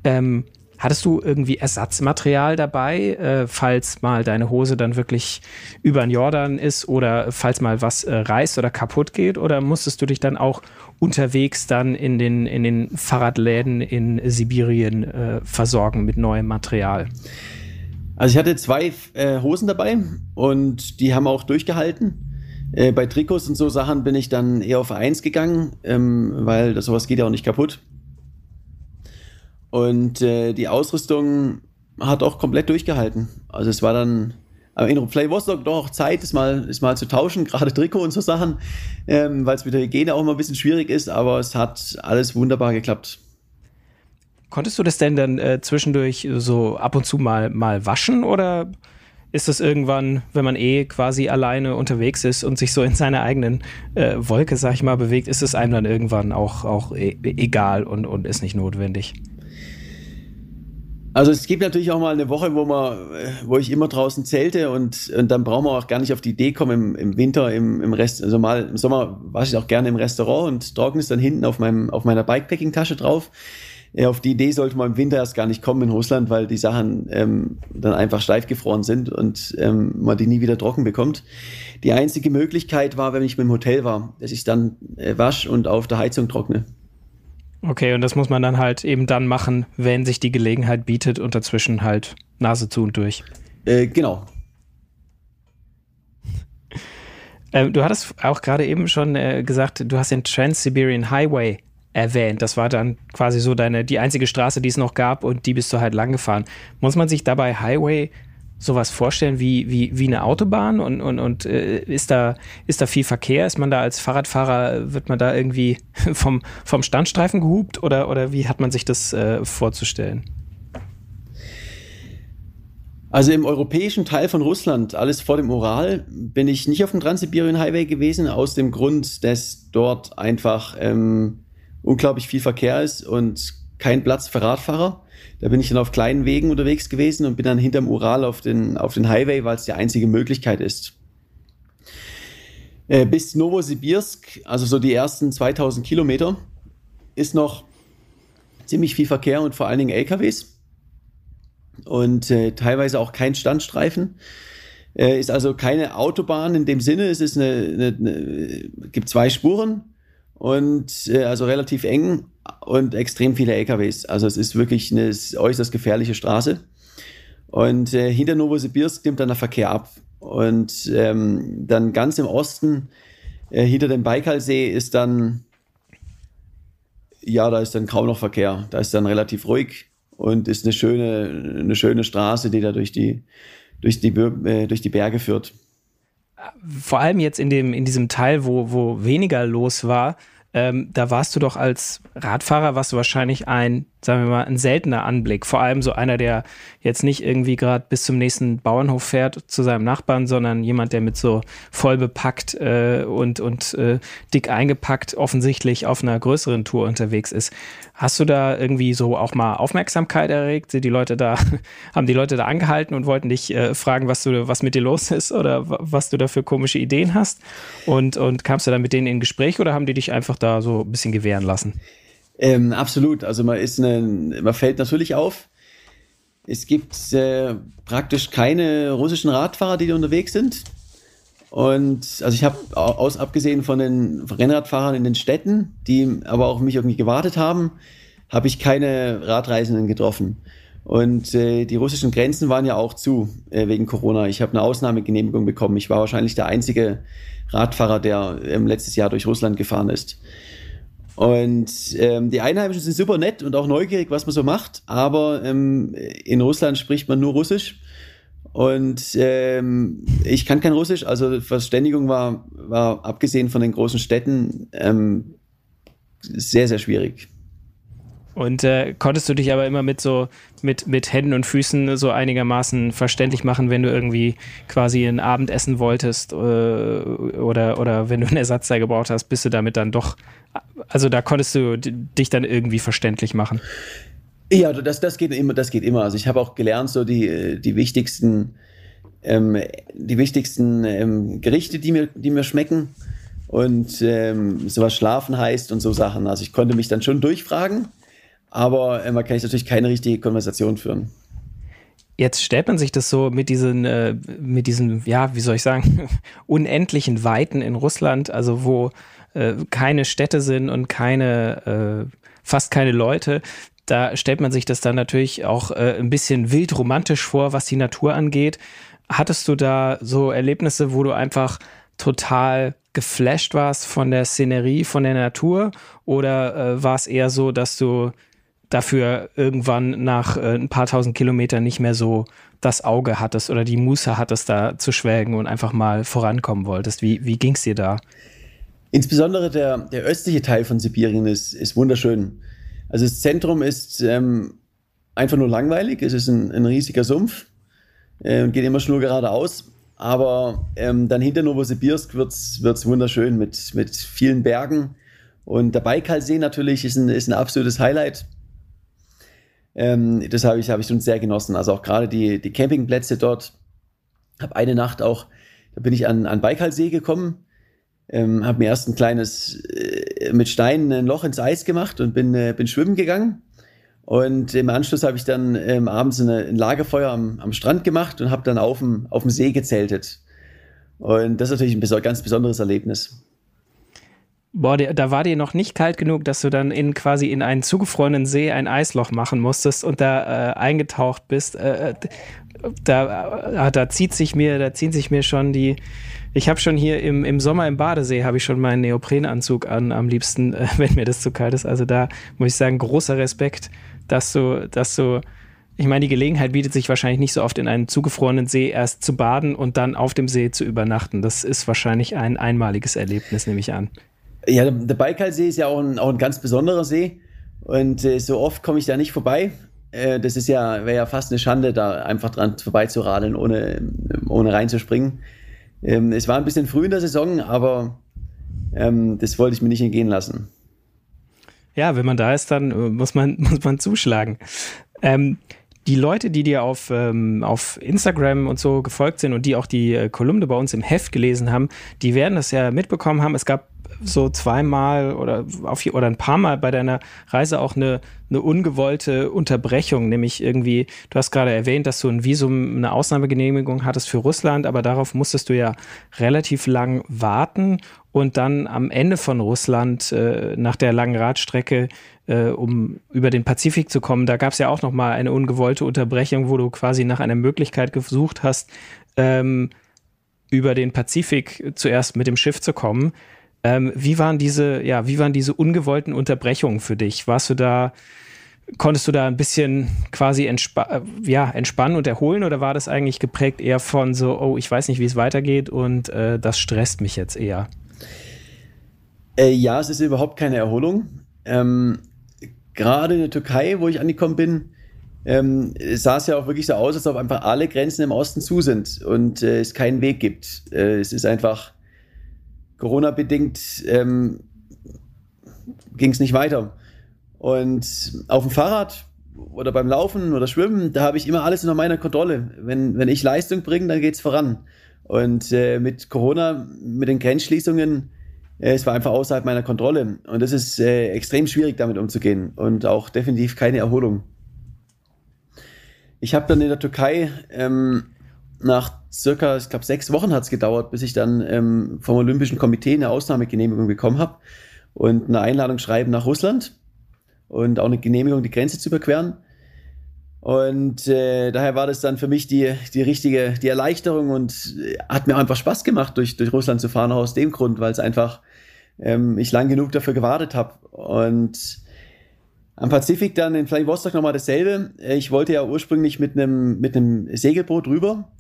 ähm, Hattest du irgendwie Ersatzmaterial dabei, äh, falls mal deine Hose dann wirklich über den Jordan ist oder falls mal was äh, reißt oder kaputt geht? Oder musstest du dich dann auch unterwegs dann in den, in den Fahrradläden in Sibirien äh, versorgen mit neuem Material? Also ich hatte zwei äh, Hosen dabei und die haben auch durchgehalten. Äh, bei Trikots und so Sachen bin ich dann eher auf eins gegangen, ähm, weil das, sowas geht ja auch nicht kaputt. Und äh, die Ausrüstung hat auch komplett durchgehalten. Also es war dann aber in war es doch auch Zeit, es mal, mal zu tauschen, gerade Trikot und so Sachen, ähm, weil es mit der Hygiene auch immer ein bisschen schwierig ist, aber es hat alles wunderbar geklappt. Konntest du das denn dann äh, zwischendurch so ab und zu mal, mal waschen oder ist das irgendwann, wenn man eh quasi alleine unterwegs ist und sich so in seiner eigenen äh, Wolke, sag ich mal, bewegt, ist es einem dann irgendwann auch, auch e egal und, und ist nicht notwendig? Also es gibt natürlich auch mal eine Woche, wo man, wo ich immer draußen zelte und, und dann brauchen wir auch gar nicht auf die Idee kommen im, im Winter, im, im Rest, also mal im Sommer wasche ich auch gerne im Restaurant und trockne es dann hinten auf meinem, auf meiner Bikepacking-Tasche drauf. Ja, auf die Idee sollte man im Winter erst gar nicht kommen in Russland, weil die Sachen ähm, dann einfach steif gefroren sind und ähm, man die nie wieder trocken bekommt. Die einzige Möglichkeit war, wenn ich mit dem Hotel war, dass ich dann äh, wasche und auf der Heizung trockne. Okay, und das muss man dann halt eben dann machen, wenn sich die Gelegenheit bietet und dazwischen halt Nase zu und durch. Äh, genau. Ähm, du hattest auch gerade eben schon äh, gesagt, du hast den Trans-Siberian Highway erwähnt. Das war dann quasi so deine, die einzige Straße, die es noch gab und die bist du halt lang gefahren. Muss man sich dabei Highway sowas vorstellen wie, wie, wie eine Autobahn und, und, und äh, ist, da, ist da viel Verkehr? Ist man da als Fahrradfahrer, wird man da irgendwie vom, vom Standstreifen gehupt oder, oder wie hat man sich das äh, vorzustellen? Also im europäischen Teil von Russland, alles vor dem Ural, bin ich nicht auf dem Transsibirien Highway gewesen, aus dem Grund, dass dort einfach ähm, unglaublich viel Verkehr ist und kein Platz für Radfahrer. Da bin ich dann auf kleinen Wegen unterwegs gewesen und bin dann hinterm Ural auf den, auf den Highway, weil es die einzige Möglichkeit ist. Äh, bis Novosibirsk, also so die ersten 2000 Kilometer, ist noch ziemlich viel Verkehr und vor allen Dingen LKWs und äh, teilweise auch kein Standstreifen. Äh, ist also keine Autobahn in dem Sinne, es ist eine, eine, eine gibt zwei Spuren und äh, also relativ eng und extrem viele LKWs. Also es ist wirklich eine äußerst gefährliche Straße. Und äh, hinter Novosibirsk nimmt dann der Verkehr ab. Und ähm, dann ganz im Osten, äh, hinter dem Baikalsee, ist dann, ja, da ist dann kaum noch Verkehr. Da ist dann relativ ruhig und ist eine schöne, eine schöne Straße, die da durch die, durch die, äh, durch die Berge führt vor allem jetzt in, dem, in diesem Teil, wo, wo weniger los war, ähm, da warst du doch als Radfahrer, warst du wahrscheinlich ein, sagen wir mal, ein seltener Anblick. Vor allem so einer, der jetzt nicht irgendwie gerade bis zum nächsten Bauernhof fährt zu seinem Nachbarn, sondern jemand, der mit so voll bepackt äh, und, und äh, dick eingepackt offensichtlich auf einer größeren Tour unterwegs ist. Hast du da irgendwie so auch mal Aufmerksamkeit erregt? Sind die Leute da, haben die Leute da angehalten und wollten dich äh, fragen, was du, was mit dir los ist oder was du da für komische Ideen hast? Und, und kamst du dann mit denen in Gespräch oder haben die dich einfach da so ein bisschen gewähren lassen? Ähm, absolut. Also man ist eine, man fällt natürlich auf. Es gibt äh, praktisch keine russischen Radfahrer, die da unterwegs sind. Und also ich habe aus abgesehen von den Rennradfahrern in den Städten, die aber auch mich irgendwie gewartet haben, habe ich keine Radreisenden getroffen. Und äh, die russischen Grenzen waren ja auch zu äh, wegen Corona. Ich habe eine Ausnahmegenehmigung bekommen. Ich war wahrscheinlich der einzige Radfahrer, der ähm, letztes Jahr durch Russland gefahren ist. Und ähm, die Einheimischen sind super nett und auch neugierig, was man so macht. Aber ähm, in Russland spricht man nur Russisch. Und ähm, ich kann kein Russisch, also Verständigung war, war abgesehen von den großen Städten ähm, sehr, sehr schwierig. Und äh, konntest du dich aber immer mit so mit, mit Händen und Füßen so einigermaßen verständlich machen, wenn du irgendwie quasi ein Abendessen wolltest äh, oder, oder wenn du einen Ersatzteil gebraucht hast, bist du damit dann doch, also da konntest du dich dann irgendwie verständlich machen. Ja, das, das geht immer, das geht immer. Also ich habe auch gelernt, so die, die wichtigsten, ähm, die wichtigsten ähm, Gerichte, die mir, die mir schmecken. Und ähm, sowas Schlafen heißt und so Sachen. Also ich konnte mich dann schon durchfragen, aber äh, man kann ich natürlich keine richtige Konversation führen. Jetzt stellt man sich das so mit diesen, äh, mit diesen, ja, wie soll ich sagen, unendlichen Weiten in Russland, also wo äh, keine Städte sind und keine, äh, fast keine Leute da stellt man sich das dann natürlich auch äh, ein bisschen wild romantisch vor, was die Natur angeht. Hattest du da so Erlebnisse, wo du einfach total geflasht warst von der Szenerie, von der Natur? Oder äh, war es eher so, dass du dafür irgendwann nach äh, ein paar tausend Kilometern nicht mehr so das Auge hattest oder die Muße hattest, da zu schwelgen und einfach mal vorankommen wolltest? Wie, wie ging es dir da? Insbesondere der, der östliche Teil von Sibirien ist, ist wunderschön. Also das Zentrum ist ähm, einfach nur langweilig. Es ist ein, ein riesiger Sumpf äh, und geht immer schnur geradeaus. Aber ähm, dann hinter Novosibirsk wird es wunderschön mit, mit vielen Bergen. Und der Baikalsee natürlich ist ein, ist ein absolutes Highlight. Ähm, das habe ich, hab ich schon sehr genossen. Also auch gerade die, die Campingplätze dort. Habe eine Nacht auch, da bin ich an, an Baikalsee gekommen, ähm, habe mir erst ein kleines, äh, mit Steinen ein Loch ins Eis gemacht und bin, äh, bin schwimmen gegangen. Und im Anschluss habe ich dann ähm, abends eine, ein Lagerfeuer am, am Strand gemacht und habe dann auf dem, auf dem See gezeltet. Und das ist natürlich ein ganz besonderes Erlebnis. Boah, da war dir noch nicht kalt genug, dass du dann in quasi in einen zugefrorenen See ein Eisloch machen musstest und da äh, eingetaucht bist. Äh, äh da, äh, da zieht sich mir, da ziehen sich mir schon die. Ich habe schon hier im, im Sommer im Badesee habe ich schon meinen Neoprenanzug an, am liebsten, äh, wenn mir das zu kalt ist. Also da muss ich sagen, großer Respekt, dass du, dass du ich meine, die Gelegenheit bietet sich wahrscheinlich nicht so oft in einem zugefrorenen See erst zu baden und dann auf dem See zu übernachten. Das ist wahrscheinlich ein einmaliges Erlebnis, nehme ich an. Ja, der Baikalsee ist ja auch ein, auch ein ganz besonderer See und äh, so oft komme ich da nicht vorbei. Äh, das ist ja, wäre ja fast eine Schande, da einfach dran vorbeizuradeln, ohne, ohne reinzuspringen. Ähm, es war ein bisschen früh in der Saison, aber ähm, das wollte ich mir nicht entgehen lassen. Ja, wenn man da ist, dann äh, muss man, muss man zuschlagen. Ähm, die Leute, die dir auf, ähm, auf Instagram und so gefolgt sind und die auch die äh, Kolumne bei uns im Heft gelesen haben, die werden das ja mitbekommen haben. Es gab so zweimal oder, auf, oder ein paar Mal bei deiner Reise auch eine, eine ungewollte Unterbrechung, nämlich irgendwie, du hast gerade erwähnt, dass du ein Visum, eine Ausnahmegenehmigung hattest für Russland, aber darauf musstest du ja relativ lang warten und dann am Ende von Russland äh, nach der langen Radstrecke, äh, um über den Pazifik zu kommen, da gab es ja auch noch mal eine ungewollte Unterbrechung, wo du quasi nach einer Möglichkeit gesucht hast, ähm, über den Pazifik zuerst mit dem Schiff zu kommen. Ähm, wie waren diese, ja, wie waren diese ungewollten Unterbrechungen für dich? Warst du da, konntest du da ein bisschen quasi entspa äh, ja, entspannen und erholen oder war das eigentlich geprägt eher von so, oh, ich weiß nicht, wie es weitergeht und äh, das stresst mich jetzt eher? Äh, ja, es ist überhaupt keine Erholung. Ähm, Gerade in der Türkei, wo ich angekommen bin, ähm, sah es ja auch wirklich so aus, als ob einfach alle Grenzen im Osten zu sind und äh, es keinen Weg gibt. Äh, es ist einfach Corona-bedingt ähm, ging es nicht weiter. Und auf dem Fahrrad oder beim Laufen oder Schwimmen, da habe ich immer alles unter meiner Kontrolle. Wenn, wenn ich Leistung bringe, dann geht es voran. Und äh, mit Corona, mit den Grenzschließungen, es war einfach außerhalb meiner Kontrolle. Und das ist äh, extrem schwierig, damit umzugehen. Und auch definitiv keine Erholung. Ich habe dann in der Türkei ähm, nach circa, ich glaube, sechs Wochen hat es gedauert, bis ich dann ähm, vom Olympischen Komitee eine Ausnahmegenehmigung bekommen habe und eine Einladung schreiben nach Russland und auch eine Genehmigung, die Grenze zu überqueren. Und äh, daher war das dann für mich die, die richtige, die Erleichterung und äh, hat mir einfach Spaß gemacht, durch, durch Russland zu fahren, auch aus dem Grund, weil es einfach ähm, ich lang genug dafür gewartet habe. Und am Pazifik dann in Vladivostok nochmal dasselbe. Ich wollte ja ursprünglich mit einem mit Segelboot rüber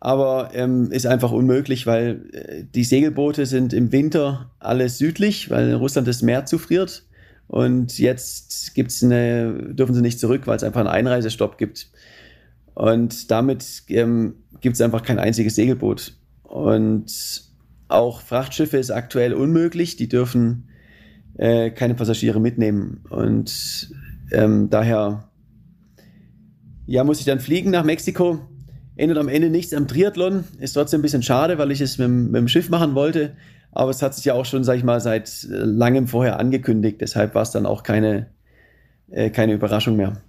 aber ähm, ist einfach unmöglich, weil äh, die Segelboote sind im Winter alle südlich, weil in Russland das Meer zufriert. Und jetzt gibt's eine, dürfen sie nicht zurück, weil es einfach einen Einreisestopp gibt. Und damit ähm, gibt es einfach kein einziges Segelboot. Und auch Frachtschiffe ist aktuell unmöglich. Die dürfen äh, keine Passagiere mitnehmen. Und ähm, daher ja, muss ich dann fliegen nach Mexiko ändert am Ende nichts am Triathlon. Ist trotzdem ein bisschen schade, weil ich es mit, mit dem Schiff machen wollte. Aber es hat sich ja auch schon, sag ich mal, seit äh, langem vorher angekündigt. Deshalb war es dann auch keine, äh, keine Überraschung mehr.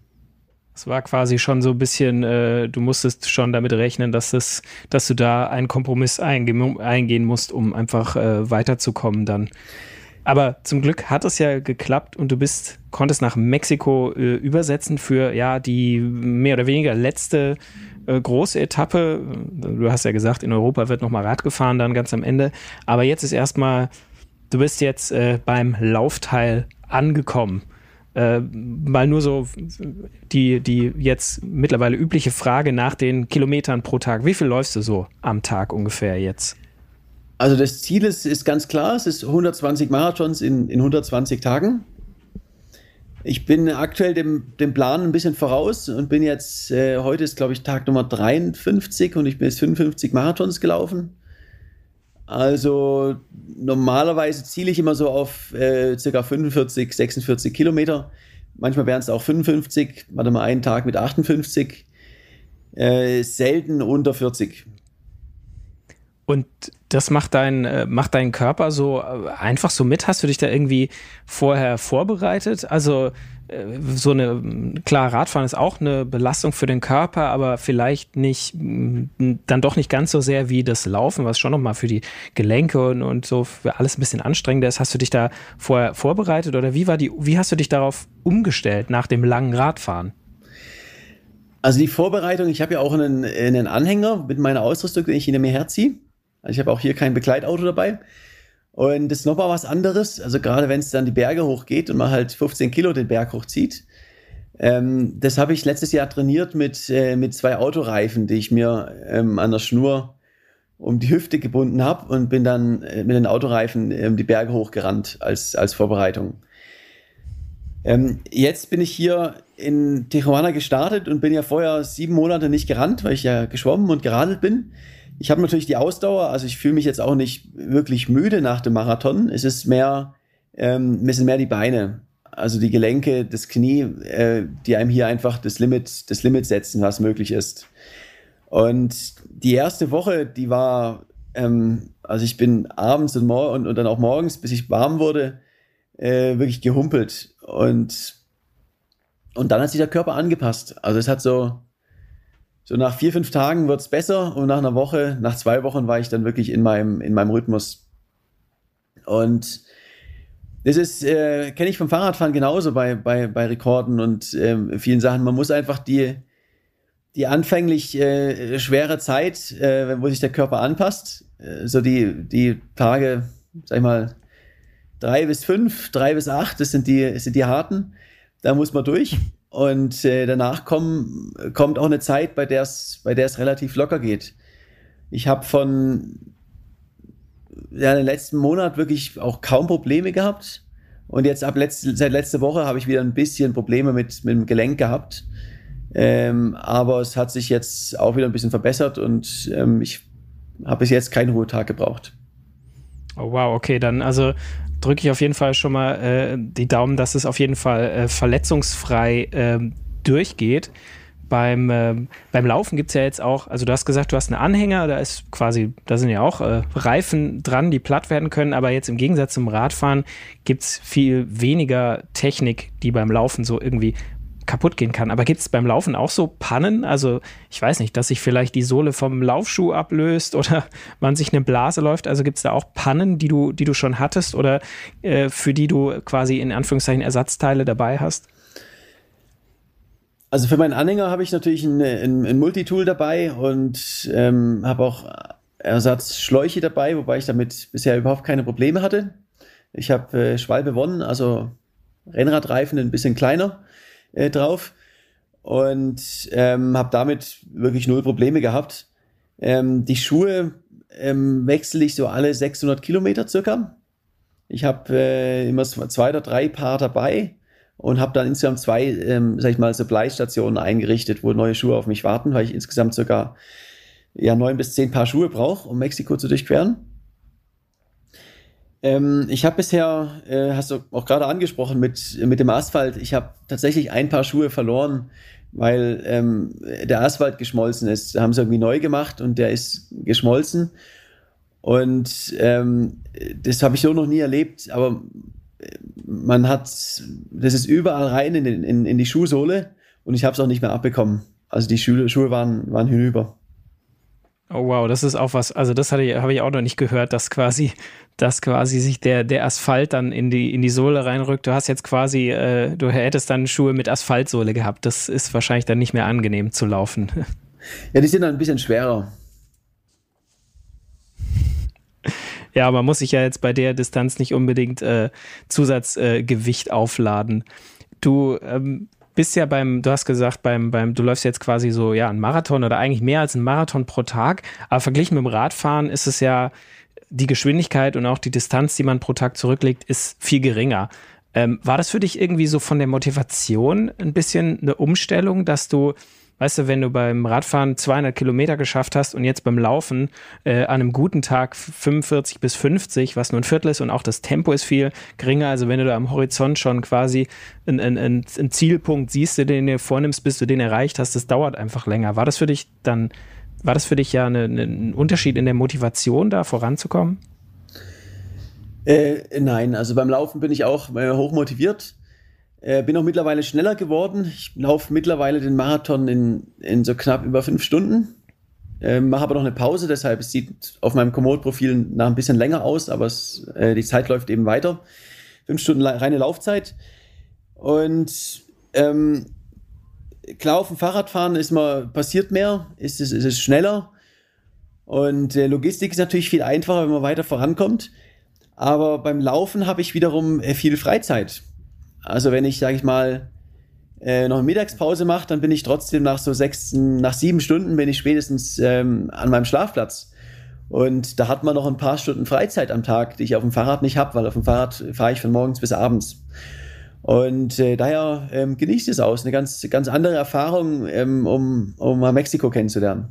Es war quasi schon so ein bisschen, äh, du musstest schon damit rechnen, dass, es, dass du da einen Kompromiss einge eingehen musst, um einfach äh, weiterzukommen dann. Aber zum Glück hat es ja geklappt und du bist, konntest nach Mexiko äh, übersetzen für ja die mehr oder weniger letzte äh, große Etappe. Du hast ja gesagt, in Europa wird nochmal Rad gefahren, dann ganz am Ende. Aber jetzt ist erstmal, du bist jetzt äh, beim Laufteil angekommen. Äh, mal nur so die, die jetzt mittlerweile übliche Frage nach den Kilometern pro Tag. Wie viel läufst du so am Tag ungefähr jetzt? Also das Ziel ist, ist ganz klar, es ist 120 Marathons in, in 120 Tagen. Ich bin aktuell dem, dem Plan ein bisschen voraus und bin jetzt, äh, heute ist glaube ich Tag Nummer 53 und ich bin jetzt 55 Marathons gelaufen. Also normalerweise ziele ich immer so auf äh, circa 45, 46 Kilometer. Manchmal wären es auch 55, warte mal einen Tag mit 58. Äh, selten unter 40. Und das macht dein, äh, macht deinen Körper so äh, einfach so mit? Hast du dich da irgendwie vorher vorbereitet? Also so eine, klar, Radfahren ist auch eine Belastung für den Körper, aber vielleicht nicht, dann doch nicht ganz so sehr wie das Laufen, was schon nochmal für die Gelenke und, und so für alles ein bisschen anstrengender ist. Hast du dich da vorher vorbereitet oder wie war die, wie hast du dich darauf umgestellt nach dem langen Radfahren? Also die Vorbereitung, ich habe ja auch einen, einen Anhänger mit meiner Ausrüstung, den ich hinter mir herziehe. Also ich habe auch hier kein Begleitauto dabei. Und das ist nochmal was anderes. Also gerade wenn es dann die Berge hochgeht und man halt 15 Kilo den Berg hochzieht. Ähm, das habe ich letztes Jahr trainiert mit, äh, mit zwei Autoreifen, die ich mir ähm, an der Schnur um die Hüfte gebunden habe und bin dann äh, mit den Autoreifen ähm, die Berge hochgerannt als, als Vorbereitung. Ähm, jetzt bin ich hier in Tijuana gestartet und bin ja vorher sieben Monate nicht gerannt, weil ich ja geschwommen und geradelt bin. Ich habe natürlich die Ausdauer, also ich fühle mich jetzt auch nicht wirklich müde nach dem Marathon. Es ist mehr, ähm, es sind mehr die Beine, also die Gelenke, das Knie, äh, die einem hier einfach das Limit, das Limit setzen, was möglich ist. Und die erste Woche, die war, ähm, also ich bin abends und, und, und dann auch morgens, bis ich warm wurde, äh, wirklich gehumpelt. Und, und dann hat sich der Körper angepasst. Also es hat so, so nach vier, fünf Tagen wird es besser und nach einer Woche, nach zwei Wochen war ich dann wirklich in meinem, in meinem Rhythmus. Und das ist, äh, kenne ich vom Fahrradfahren genauso bei, bei, bei Rekorden und äh, vielen Sachen. Man muss einfach die, die anfänglich äh, schwere Zeit, äh, wo sich der Körper anpasst, äh, so die, die Tage, sag ich mal, drei bis fünf, drei bis acht, das sind die, sind die harten. Da muss man durch. Und äh, danach kommen, kommt auch eine Zeit, bei der es bei der es relativ locker geht. Ich habe von ja, den letzten Monat wirklich auch kaum Probleme gehabt. Und jetzt ab letzt, seit letzter Woche habe ich wieder ein bisschen Probleme mit, mit dem Gelenk gehabt. Ähm, aber es hat sich jetzt auch wieder ein bisschen verbessert und ähm, ich habe bis jetzt keinen Ruhetag gebraucht. Oh wow, okay, dann also drücke ich auf jeden Fall schon mal äh, die Daumen, dass es auf jeden Fall äh, verletzungsfrei äh, durchgeht. Beim, ähm, beim Laufen gibt es ja jetzt auch, also du hast gesagt, du hast einen Anhänger, da ist quasi, da sind ja auch äh, Reifen dran, die platt werden können, aber jetzt im Gegensatz zum Radfahren gibt es viel weniger Technik, die beim Laufen so irgendwie kaputt gehen kann. Aber gibt es beim Laufen auch so Pannen? Also ich weiß nicht, dass sich vielleicht die Sohle vom Laufschuh ablöst oder man sich eine Blase läuft. Also gibt es da auch Pannen, die du, die du schon hattest oder äh, für die du quasi in Anführungszeichen Ersatzteile dabei hast? Also für meinen Anhänger habe ich natürlich ein, ein, ein Multitool dabei und ähm, habe auch Ersatzschläuche dabei, wobei ich damit bisher überhaupt keine Probleme hatte. Ich habe äh, Schwalbe One, also Rennradreifen ein bisschen kleiner äh, drauf und ähm, habe damit wirklich null Probleme gehabt. Ähm, die Schuhe ähm, wechsle ich so alle 600 Kilometer circa. Ich habe äh, immer zwei oder drei Paar dabei und habe dann insgesamt zwei, ähm, sag ich mal, Supply-Stationen eingerichtet, wo neue Schuhe auf mich warten, weil ich insgesamt circa ja neun bis zehn Paar Schuhe brauche, um Mexiko zu durchqueren. Ähm, ich habe bisher, äh, hast du auch gerade angesprochen, mit, mit dem Asphalt, ich habe tatsächlich ein paar Schuhe verloren, weil ähm, der Asphalt geschmolzen ist. Da haben sie irgendwie neu gemacht und der ist geschmolzen. Und ähm, das habe ich so noch nie erlebt, aber äh, man hat, das ist überall rein in, in, in die Schuhsohle und ich habe es auch nicht mehr abbekommen. Also die Schuhe, Schuhe waren, waren hinüber. Oh wow, das ist auch was, also das hatte ich, habe ich auch noch nicht gehört, dass quasi, dass quasi sich der, der Asphalt dann in die, in die Sohle reinrückt. Du hast jetzt quasi, äh, du hättest dann Schuhe mit Asphaltsohle gehabt. Das ist wahrscheinlich dann nicht mehr angenehm zu laufen. Ja, die sind dann ein bisschen schwerer. Ja, man muss sich ja jetzt bei der Distanz nicht unbedingt äh, Zusatzgewicht äh, aufladen. Du ähm, bist ja beim, du hast gesagt, beim, beim, du läufst jetzt quasi so, ja, ein Marathon oder eigentlich mehr als ein Marathon pro Tag. Aber verglichen mit dem Radfahren ist es ja, die Geschwindigkeit und auch die Distanz, die man pro Tag zurücklegt, ist viel geringer. Ähm, war das für dich irgendwie so von der Motivation ein bisschen eine Umstellung, dass du weißt du, wenn du beim Radfahren 200 Kilometer geschafft hast und jetzt beim Laufen äh, an einem guten Tag 45 bis 50, was nur ein Viertel ist und auch das Tempo ist viel geringer, also wenn du da am Horizont schon quasi einen, einen, einen Zielpunkt siehst, den du vornimmst, bis du den erreicht hast, das dauert einfach länger. War das für dich dann, war das für dich ja eine, eine, ein Unterschied in der Motivation, da voranzukommen? Äh, nein, also beim Laufen bin ich auch äh, hoch motiviert. Äh, bin auch mittlerweile schneller geworden. Ich laufe mittlerweile den Marathon in, in so knapp über fünf Stunden. Ähm, mache aber noch eine Pause, deshalb es sieht auf meinem Komoot-Profil nach ein bisschen länger aus, aber es, äh, die Zeit läuft eben weiter. Fünf Stunden reine Laufzeit. Und ähm, klar, auf dem Fahrradfahren ist man, passiert mehr, ist es, ist es schneller. Und äh, Logistik ist natürlich viel einfacher, wenn man weiter vorankommt. Aber beim Laufen habe ich wiederum äh, viel Freizeit. Also wenn ich, sage ich mal, äh, noch eine Mittagspause mache, dann bin ich trotzdem nach so sechs, nach sieben Stunden bin ich spätestens ähm, an meinem Schlafplatz. Und da hat man noch ein paar Stunden Freizeit am Tag, die ich auf dem Fahrrad nicht habe, weil auf dem Fahrrad fahre ich von morgens bis abends. Und äh, daher ähm, genießt es aus, eine ganz, ganz andere Erfahrung, ähm, um, um mal Mexiko kennenzulernen.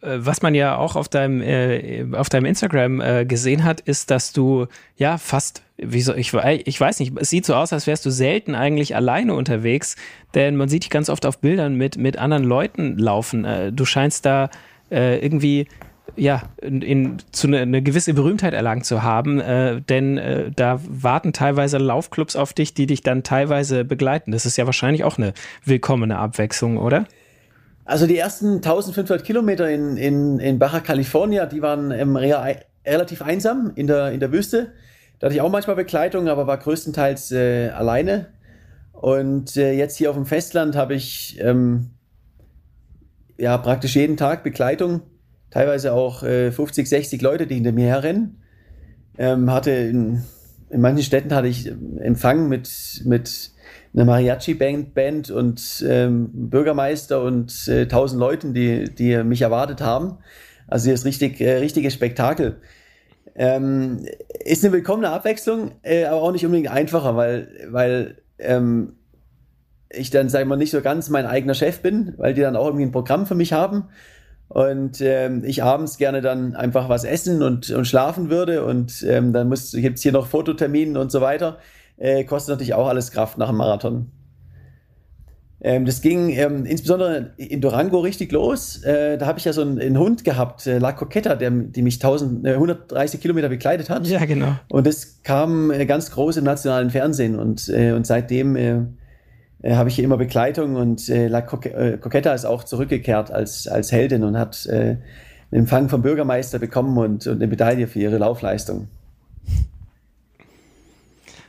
Äh, was man ja auch auf deinem, äh, auf deinem Instagram äh, gesehen hat, ist, dass du ja fast, wie so, ich, ich weiß nicht, es sieht so aus, als wärst du selten eigentlich alleine unterwegs, denn man sieht dich ganz oft auf Bildern mit, mit anderen Leuten laufen. Äh, du scheinst da äh, irgendwie ja, in, in, zu eine, eine, gewisse Berühmtheit erlangt zu haben, äh, denn äh, da warten teilweise Laufclubs auf dich, die dich dann teilweise begleiten. Das ist ja wahrscheinlich auch eine willkommene Abwechslung, oder? Also die ersten 1500 Kilometer in, in, in Baja California, die waren ähm, relativ einsam in der, in der Wüste. Da hatte ich auch manchmal Begleitung, aber war größtenteils äh, alleine. Und äh, jetzt hier auf dem Festland habe ich ähm, ja praktisch jeden Tag Begleitung, teilweise auch äh, 50, 60 Leute, die hinter mir herrennen. Ähm, hatte in, in manchen Städten hatte ich Empfang mit, mit eine Mariachi-Band Band und ähm, Bürgermeister und äh, tausend Leuten, die, die mich erwartet haben. Also ist richtig, äh, richtiges Spektakel. Ähm, ist eine willkommene Abwechslung, äh, aber auch nicht unbedingt einfacher, weil, weil ähm, ich dann, sagen wir, nicht so ganz mein eigener Chef bin, weil die dann auch irgendwie ein Programm für mich haben und ähm, ich abends gerne dann einfach was essen und, und schlafen würde und ähm, dann gibt es hier noch Fototermine und so weiter äh, kostet natürlich auch alles Kraft nach dem Marathon. Ähm, das ging ähm, insbesondere in Durango richtig los. Äh, da habe ich ja so einen, einen Hund gehabt, äh, La Coqueta, der, die mich 1000, äh, 130 Kilometer begleitet hat. Ja, genau. Und das kam äh, ganz groß im nationalen Fernsehen und, äh, und seitdem äh, habe ich hier immer Begleitung und La Coqueta ist auch zurückgekehrt als, als Heldin und hat einen Empfang vom Bürgermeister bekommen und, und eine Medaille für ihre Laufleistung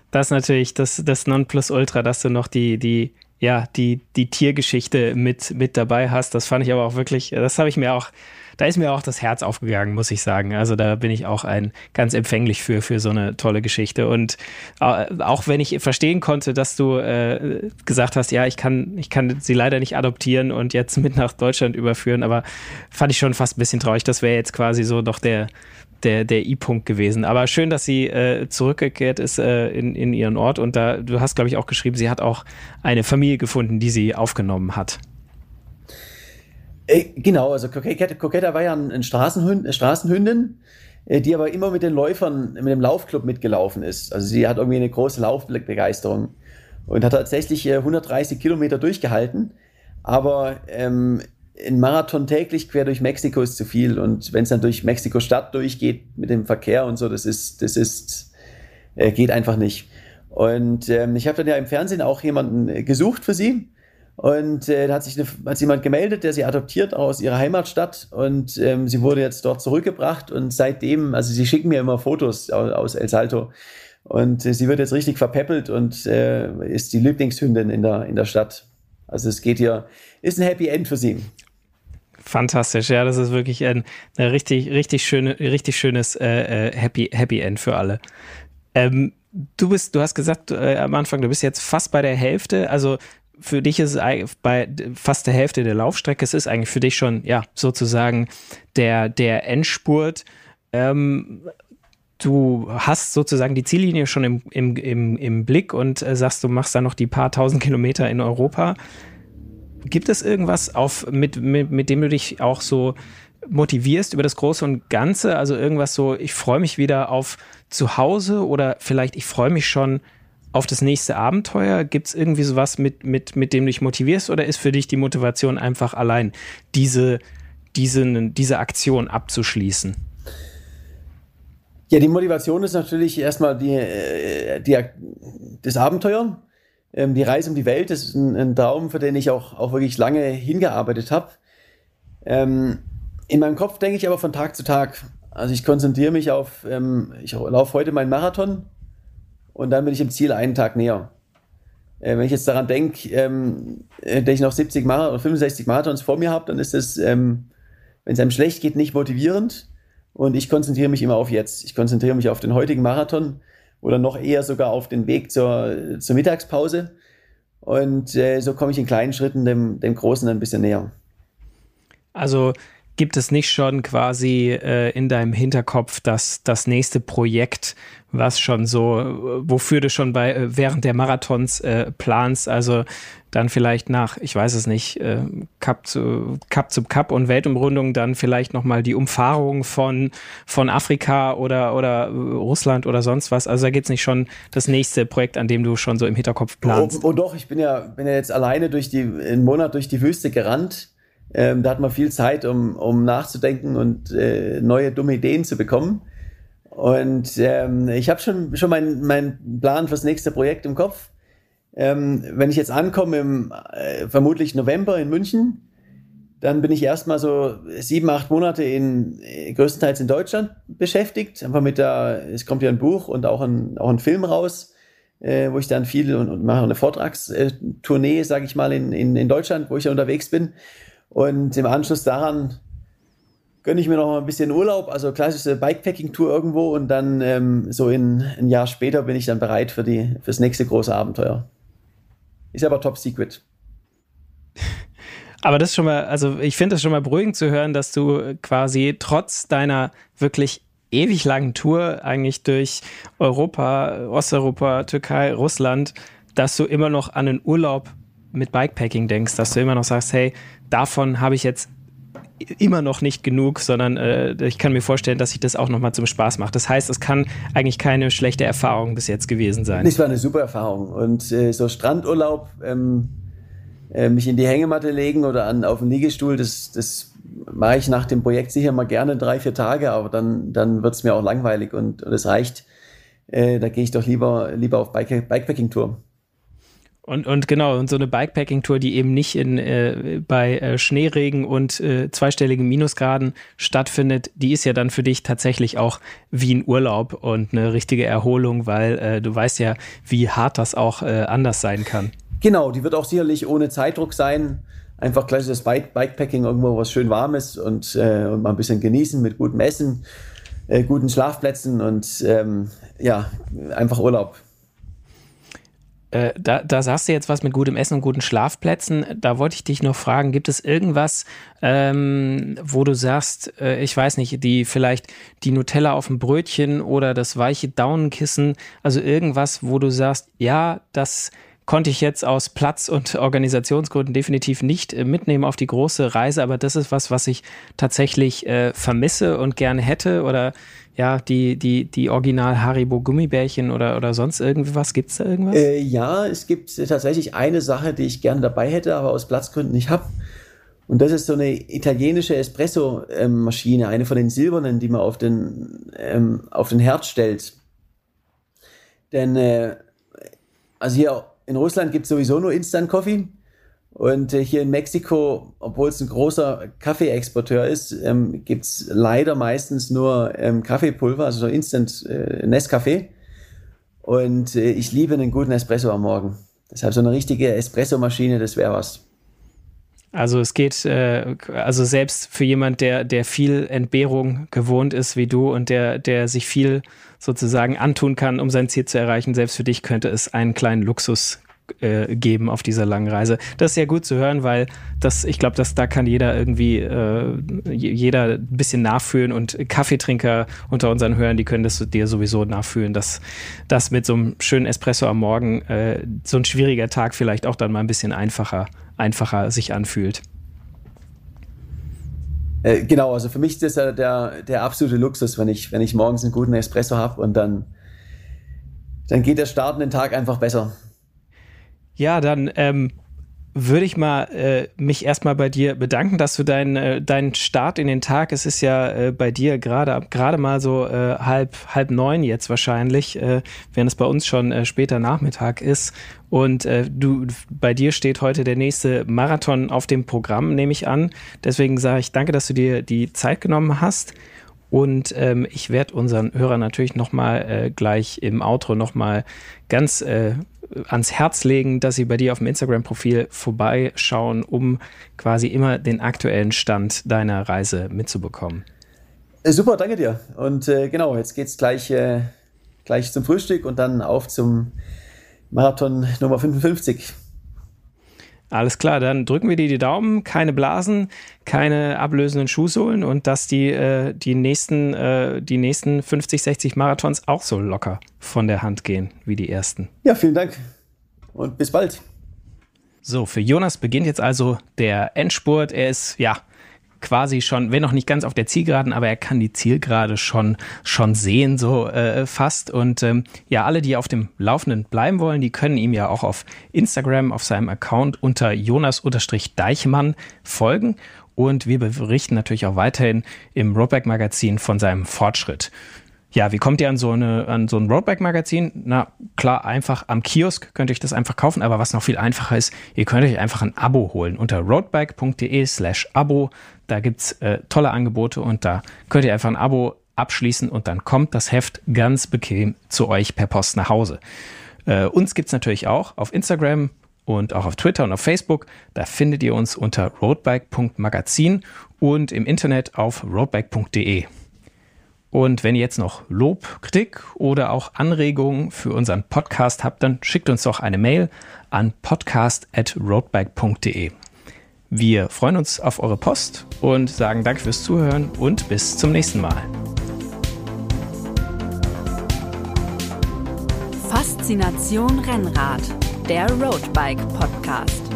das ist natürlich das, das Nonplusultra, dass du noch die, die, ja, die, die Tiergeschichte mit, mit dabei hast. Das fand ich aber auch wirklich, das habe ich mir auch, da ist mir auch das Herz aufgegangen, muss ich sagen. Also da bin ich auch ein ganz empfänglich für, für so eine tolle Geschichte. Und auch wenn ich verstehen konnte, dass du äh, gesagt hast, ja, ich kann, ich kann sie leider nicht adoptieren und jetzt mit nach Deutschland überführen, aber fand ich schon fast ein bisschen traurig. Das wäre jetzt quasi so doch der, der, der I-Punkt gewesen. Aber schön, dass sie äh, zurückgekehrt ist äh, in, in ihren Ort. Und da, du hast, glaube ich, auch geschrieben, sie hat auch eine Familie gefunden, die sie aufgenommen hat. Äh, genau, also Coquetta, war ja ein Straßenhund, eine Straßenhündin, äh, die aber immer mit den Läufern, mit dem Laufclub mitgelaufen ist. Also sie hat irgendwie eine große Laufbegeisterung und hat tatsächlich 130 Kilometer durchgehalten. Aber ähm, ein Marathon täglich quer durch Mexiko ist zu viel. Und wenn es dann durch Mexiko-Stadt durchgeht mit dem Verkehr und so, das ist, das ist, äh, geht einfach nicht. Und ähm, ich habe dann ja im Fernsehen auch jemanden gesucht für sie. Und äh, da hat sich eine, hat jemand gemeldet, der sie adoptiert aus ihrer Heimatstadt und ähm, sie wurde jetzt dort zurückgebracht und seitdem, also sie schicken mir immer Fotos aus, aus El Salto und äh, sie wird jetzt richtig verpeppelt und äh, ist die Lieblingshündin in der, in der Stadt. Also es geht hier, ist ein Happy End für sie. Fantastisch, ja, das ist wirklich ein, ein richtig, richtig schöne, richtig schönes äh, äh, Happy, Happy End für alle. Ähm, du bist, du hast gesagt äh, am Anfang, du bist jetzt fast bei der Hälfte. Also für dich ist es bei fast der Hälfte der Laufstrecke, es ist eigentlich für dich schon, ja, sozusagen der, der Endspurt. Ähm, du hast sozusagen die Ziellinie schon im, im, im, im Blick und äh, sagst, du machst dann noch die paar tausend Kilometer in Europa. Gibt es irgendwas, auf, mit, mit, mit dem du dich auch so motivierst über das Große und Ganze? Also irgendwas so, ich freue mich wieder auf zu Hause oder vielleicht ich freue mich schon auf das nächste Abenteuer? Gibt es irgendwie sowas, mit, mit, mit dem du dich motivierst oder ist für dich die Motivation einfach allein, diese, diese, diese Aktion abzuschließen? Ja, die Motivation ist natürlich erstmal die, äh, die, das Abenteuer. Ähm, die Reise um die Welt ist ein, ein Traum, für den ich auch, auch wirklich lange hingearbeitet habe. Ähm, in meinem Kopf denke ich aber von Tag zu Tag. Also ich konzentriere mich auf, ähm, ich laufe heute meinen Marathon und dann bin ich im Ziel einen Tag näher. Äh, wenn ich jetzt daran denke, ähm, äh, dass ich noch 70 Marathon oder 65 Marathons vor mir habe, dann ist das, ähm, wenn es einem schlecht geht, nicht motivierend. Und ich konzentriere mich immer auf jetzt. Ich konzentriere mich auf den heutigen Marathon oder noch eher sogar auf den Weg zur, zur Mittagspause. Und äh, so komme ich in kleinen Schritten dem, dem Großen ein bisschen näher. Also gibt es nicht schon quasi äh, in deinem Hinterkopf das, das nächste Projekt, was schon so, wofür du schon bei äh, während der Marathons äh, planst, also dann vielleicht nach, ich weiß es nicht, äh, Cup zu Cup zu Cup und Weltumrundung dann vielleicht nochmal die Umfahrung von, von Afrika oder, oder Russland oder sonst was. Also da gibt es nicht schon das nächste Projekt, an dem du schon so im Hinterkopf planst. Oh, oh doch, ich bin ja, bin ja jetzt alleine durch die, einen Monat durch die Wüste gerannt ähm, da hat man viel Zeit, um, um nachzudenken und äh, neue dumme Ideen zu bekommen. Und ähm, ich habe schon, schon meinen mein Plan fürs nächste Projekt im Kopf. Ähm, wenn ich jetzt ankomme im äh, vermutlich November in München, dann bin ich erstmal so sieben, acht Monate in äh, größtenteils in Deutschland beschäftigt. Einfach mit der, es kommt ja ein Buch und auch ein, auch ein Film raus, äh, wo ich dann viel und, und mache eine Vortragstournee, sage ich mal, in, in, in Deutschland, wo ich ja unterwegs bin. Und im Anschluss daran gönne ich mir noch mal ein bisschen Urlaub, also klassische Bikepacking-Tour irgendwo und dann ähm, so in ein Jahr später bin ich dann bereit für fürs nächste große Abenteuer. Ist aber top secret. Aber das ist schon mal, also ich finde es schon mal beruhigend zu hören, dass du quasi trotz deiner wirklich ewig langen Tour eigentlich durch Europa, Osteuropa, Türkei, Russland, dass du immer noch an einen Urlaub mit Bikepacking denkst, dass du immer noch sagst, hey, davon habe ich jetzt immer noch nicht genug, sondern äh, ich kann mir vorstellen, dass sich das auch nochmal zum Spaß macht. Das heißt, es kann eigentlich keine schlechte Erfahrung bis jetzt gewesen sein. Es war eine super Erfahrung. Und äh, so Strandurlaub, ähm, äh, mich in die Hängematte legen oder an, auf den Liegestuhl, das, das mache ich nach dem Projekt sicher mal gerne drei, vier Tage, aber dann, dann wird es mir auch langweilig und es reicht. Äh, da gehe ich doch lieber, lieber auf Bike, Bikepacking-Tour. Und, und genau, und so eine Bikepacking-Tour, die eben nicht in, äh, bei äh, Schneeregen und äh, zweistelligen Minusgraden stattfindet, die ist ja dann für dich tatsächlich auch wie ein Urlaub und eine richtige Erholung, weil äh, du weißt ja, wie hart das auch äh, anders sein kann. Genau, die wird auch sicherlich ohne Zeitdruck sein. Einfach klassisches Bike Bikepacking, irgendwo was schön warmes und, äh, und mal ein bisschen genießen mit gutem Essen, äh, guten Schlafplätzen und ähm, ja, einfach Urlaub. Äh, da, da sagst du jetzt was mit gutem Essen und guten Schlafplätzen. Da wollte ich dich noch fragen, gibt es irgendwas, ähm, wo du sagst, äh, ich weiß nicht, die vielleicht die Nutella auf dem Brötchen oder das weiche Daunenkissen, also irgendwas, wo du sagst, ja, das konnte ich jetzt aus Platz- und Organisationsgründen definitiv nicht äh, mitnehmen auf die große Reise, aber das ist was, was ich tatsächlich äh, vermisse und gerne hätte oder ja, die, die, die Original Haribo Gummibärchen oder, oder sonst irgendwas? Gibt es da irgendwas? Äh, ja, es gibt tatsächlich eine Sache, die ich gerne dabei hätte, aber aus Platzgründen nicht habe. Und das ist so eine italienische Espresso-Maschine, eine von den silbernen, die man auf den, ähm, auf den Herd stellt. Denn, äh, also hier in Russland gibt es sowieso nur Instant Coffee. Und äh, hier in Mexiko, obwohl es ein großer Kaffeeexporteur ist, ähm, gibt es leider meistens nur ähm, Kaffeepulver, also so Instant äh, Nescafé. Und äh, ich liebe einen guten Espresso am Morgen. Deshalb so eine richtige Espresso-Maschine, das wäre was. Also es geht, äh, also selbst für jemand, der, der viel Entbehrung gewohnt ist wie du und der, der sich viel sozusagen antun kann, um sein Ziel zu erreichen, selbst für dich könnte es einen kleinen Luxus äh, geben auf dieser langen Reise. Das ist sehr gut zu hören, weil das, ich glaube, dass da kann jeder irgendwie, äh, jeder ein bisschen nachfühlen und Kaffeetrinker unter unseren Hörern, die können das dir sowieso nachfühlen, dass das mit so einem schönen Espresso am Morgen äh, so ein schwieriger Tag vielleicht auch dann mal ein bisschen einfacher, einfacher sich anfühlt. Äh, genau, also für mich ist das ja der, der absolute Luxus, wenn ich, wenn ich morgens einen guten Espresso habe und dann, dann geht der startende Tag einfach besser. Ja, dann ähm, würde ich mal äh, mich erstmal bei dir bedanken, dass du deinen äh, deinen Start in den Tag, es ist ja äh, bei dir gerade gerade mal so äh, halb halb neun jetzt wahrscheinlich, äh, während es bei uns schon äh, später Nachmittag ist. Und äh, du bei dir steht heute der nächste Marathon auf dem Programm, nehme ich an. Deswegen sage ich danke, dass du dir die Zeit genommen hast. Und ähm, ich werde unseren Hörern natürlich nochmal äh, gleich im Outro nochmal ganz äh, ans Herz legen, dass sie bei dir auf dem Instagram-Profil vorbeischauen, um quasi immer den aktuellen Stand deiner Reise mitzubekommen. Äh, super, danke dir. Und äh, genau, jetzt geht's gleich, äh, gleich zum Frühstück und dann auf zum Marathon Nummer 55. Alles klar, dann drücken wir dir die Daumen, keine Blasen, keine ablösenden Schuhsohlen und dass die, äh, die, nächsten, äh, die nächsten 50, 60 Marathons auch so locker von der Hand gehen wie die ersten. Ja, vielen Dank und bis bald. So, für Jonas beginnt jetzt also der Endspurt. Er ist, ja, quasi schon, wenn noch nicht ganz auf der Zielgeraden, aber er kann die Zielgerade schon, schon sehen, so äh, fast. Und ähm, ja, alle, die auf dem Laufenden bleiben wollen, die können ihm ja auch auf Instagram, auf seinem Account unter Jonas-Deichmann folgen. Und wir berichten natürlich auch weiterhin im Roadback-Magazin von seinem Fortschritt. Ja, wie kommt ihr an so, eine, an so ein Roadbike-Magazin? Na klar, einfach am Kiosk könnt ihr euch das einfach kaufen, aber was noch viel einfacher ist, ihr könnt euch einfach ein Abo holen unter roadbike.de slash Abo. Da gibt's äh, tolle Angebote und da könnt ihr einfach ein Abo abschließen und dann kommt das Heft ganz bequem zu euch per Post nach Hause. Äh, uns gibt's natürlich auch auf Instagram und auch auf Twitter und auf Facebook. Da findet ihr uns unter roadbike.magazin und im Internet auf roadbike.de. Und wenn ihr jetzt noch Lob, Kritik oder auch Anregungen für unseren Podcast habt, dann schickt uns doch eine Mail an podcast.roadbike.de. Wir freuen uns auf eure Post und sagen Danke fürs Zuhören und bis zum nächsten Mal. Faszination Rennrad, der Roadbike Podcast.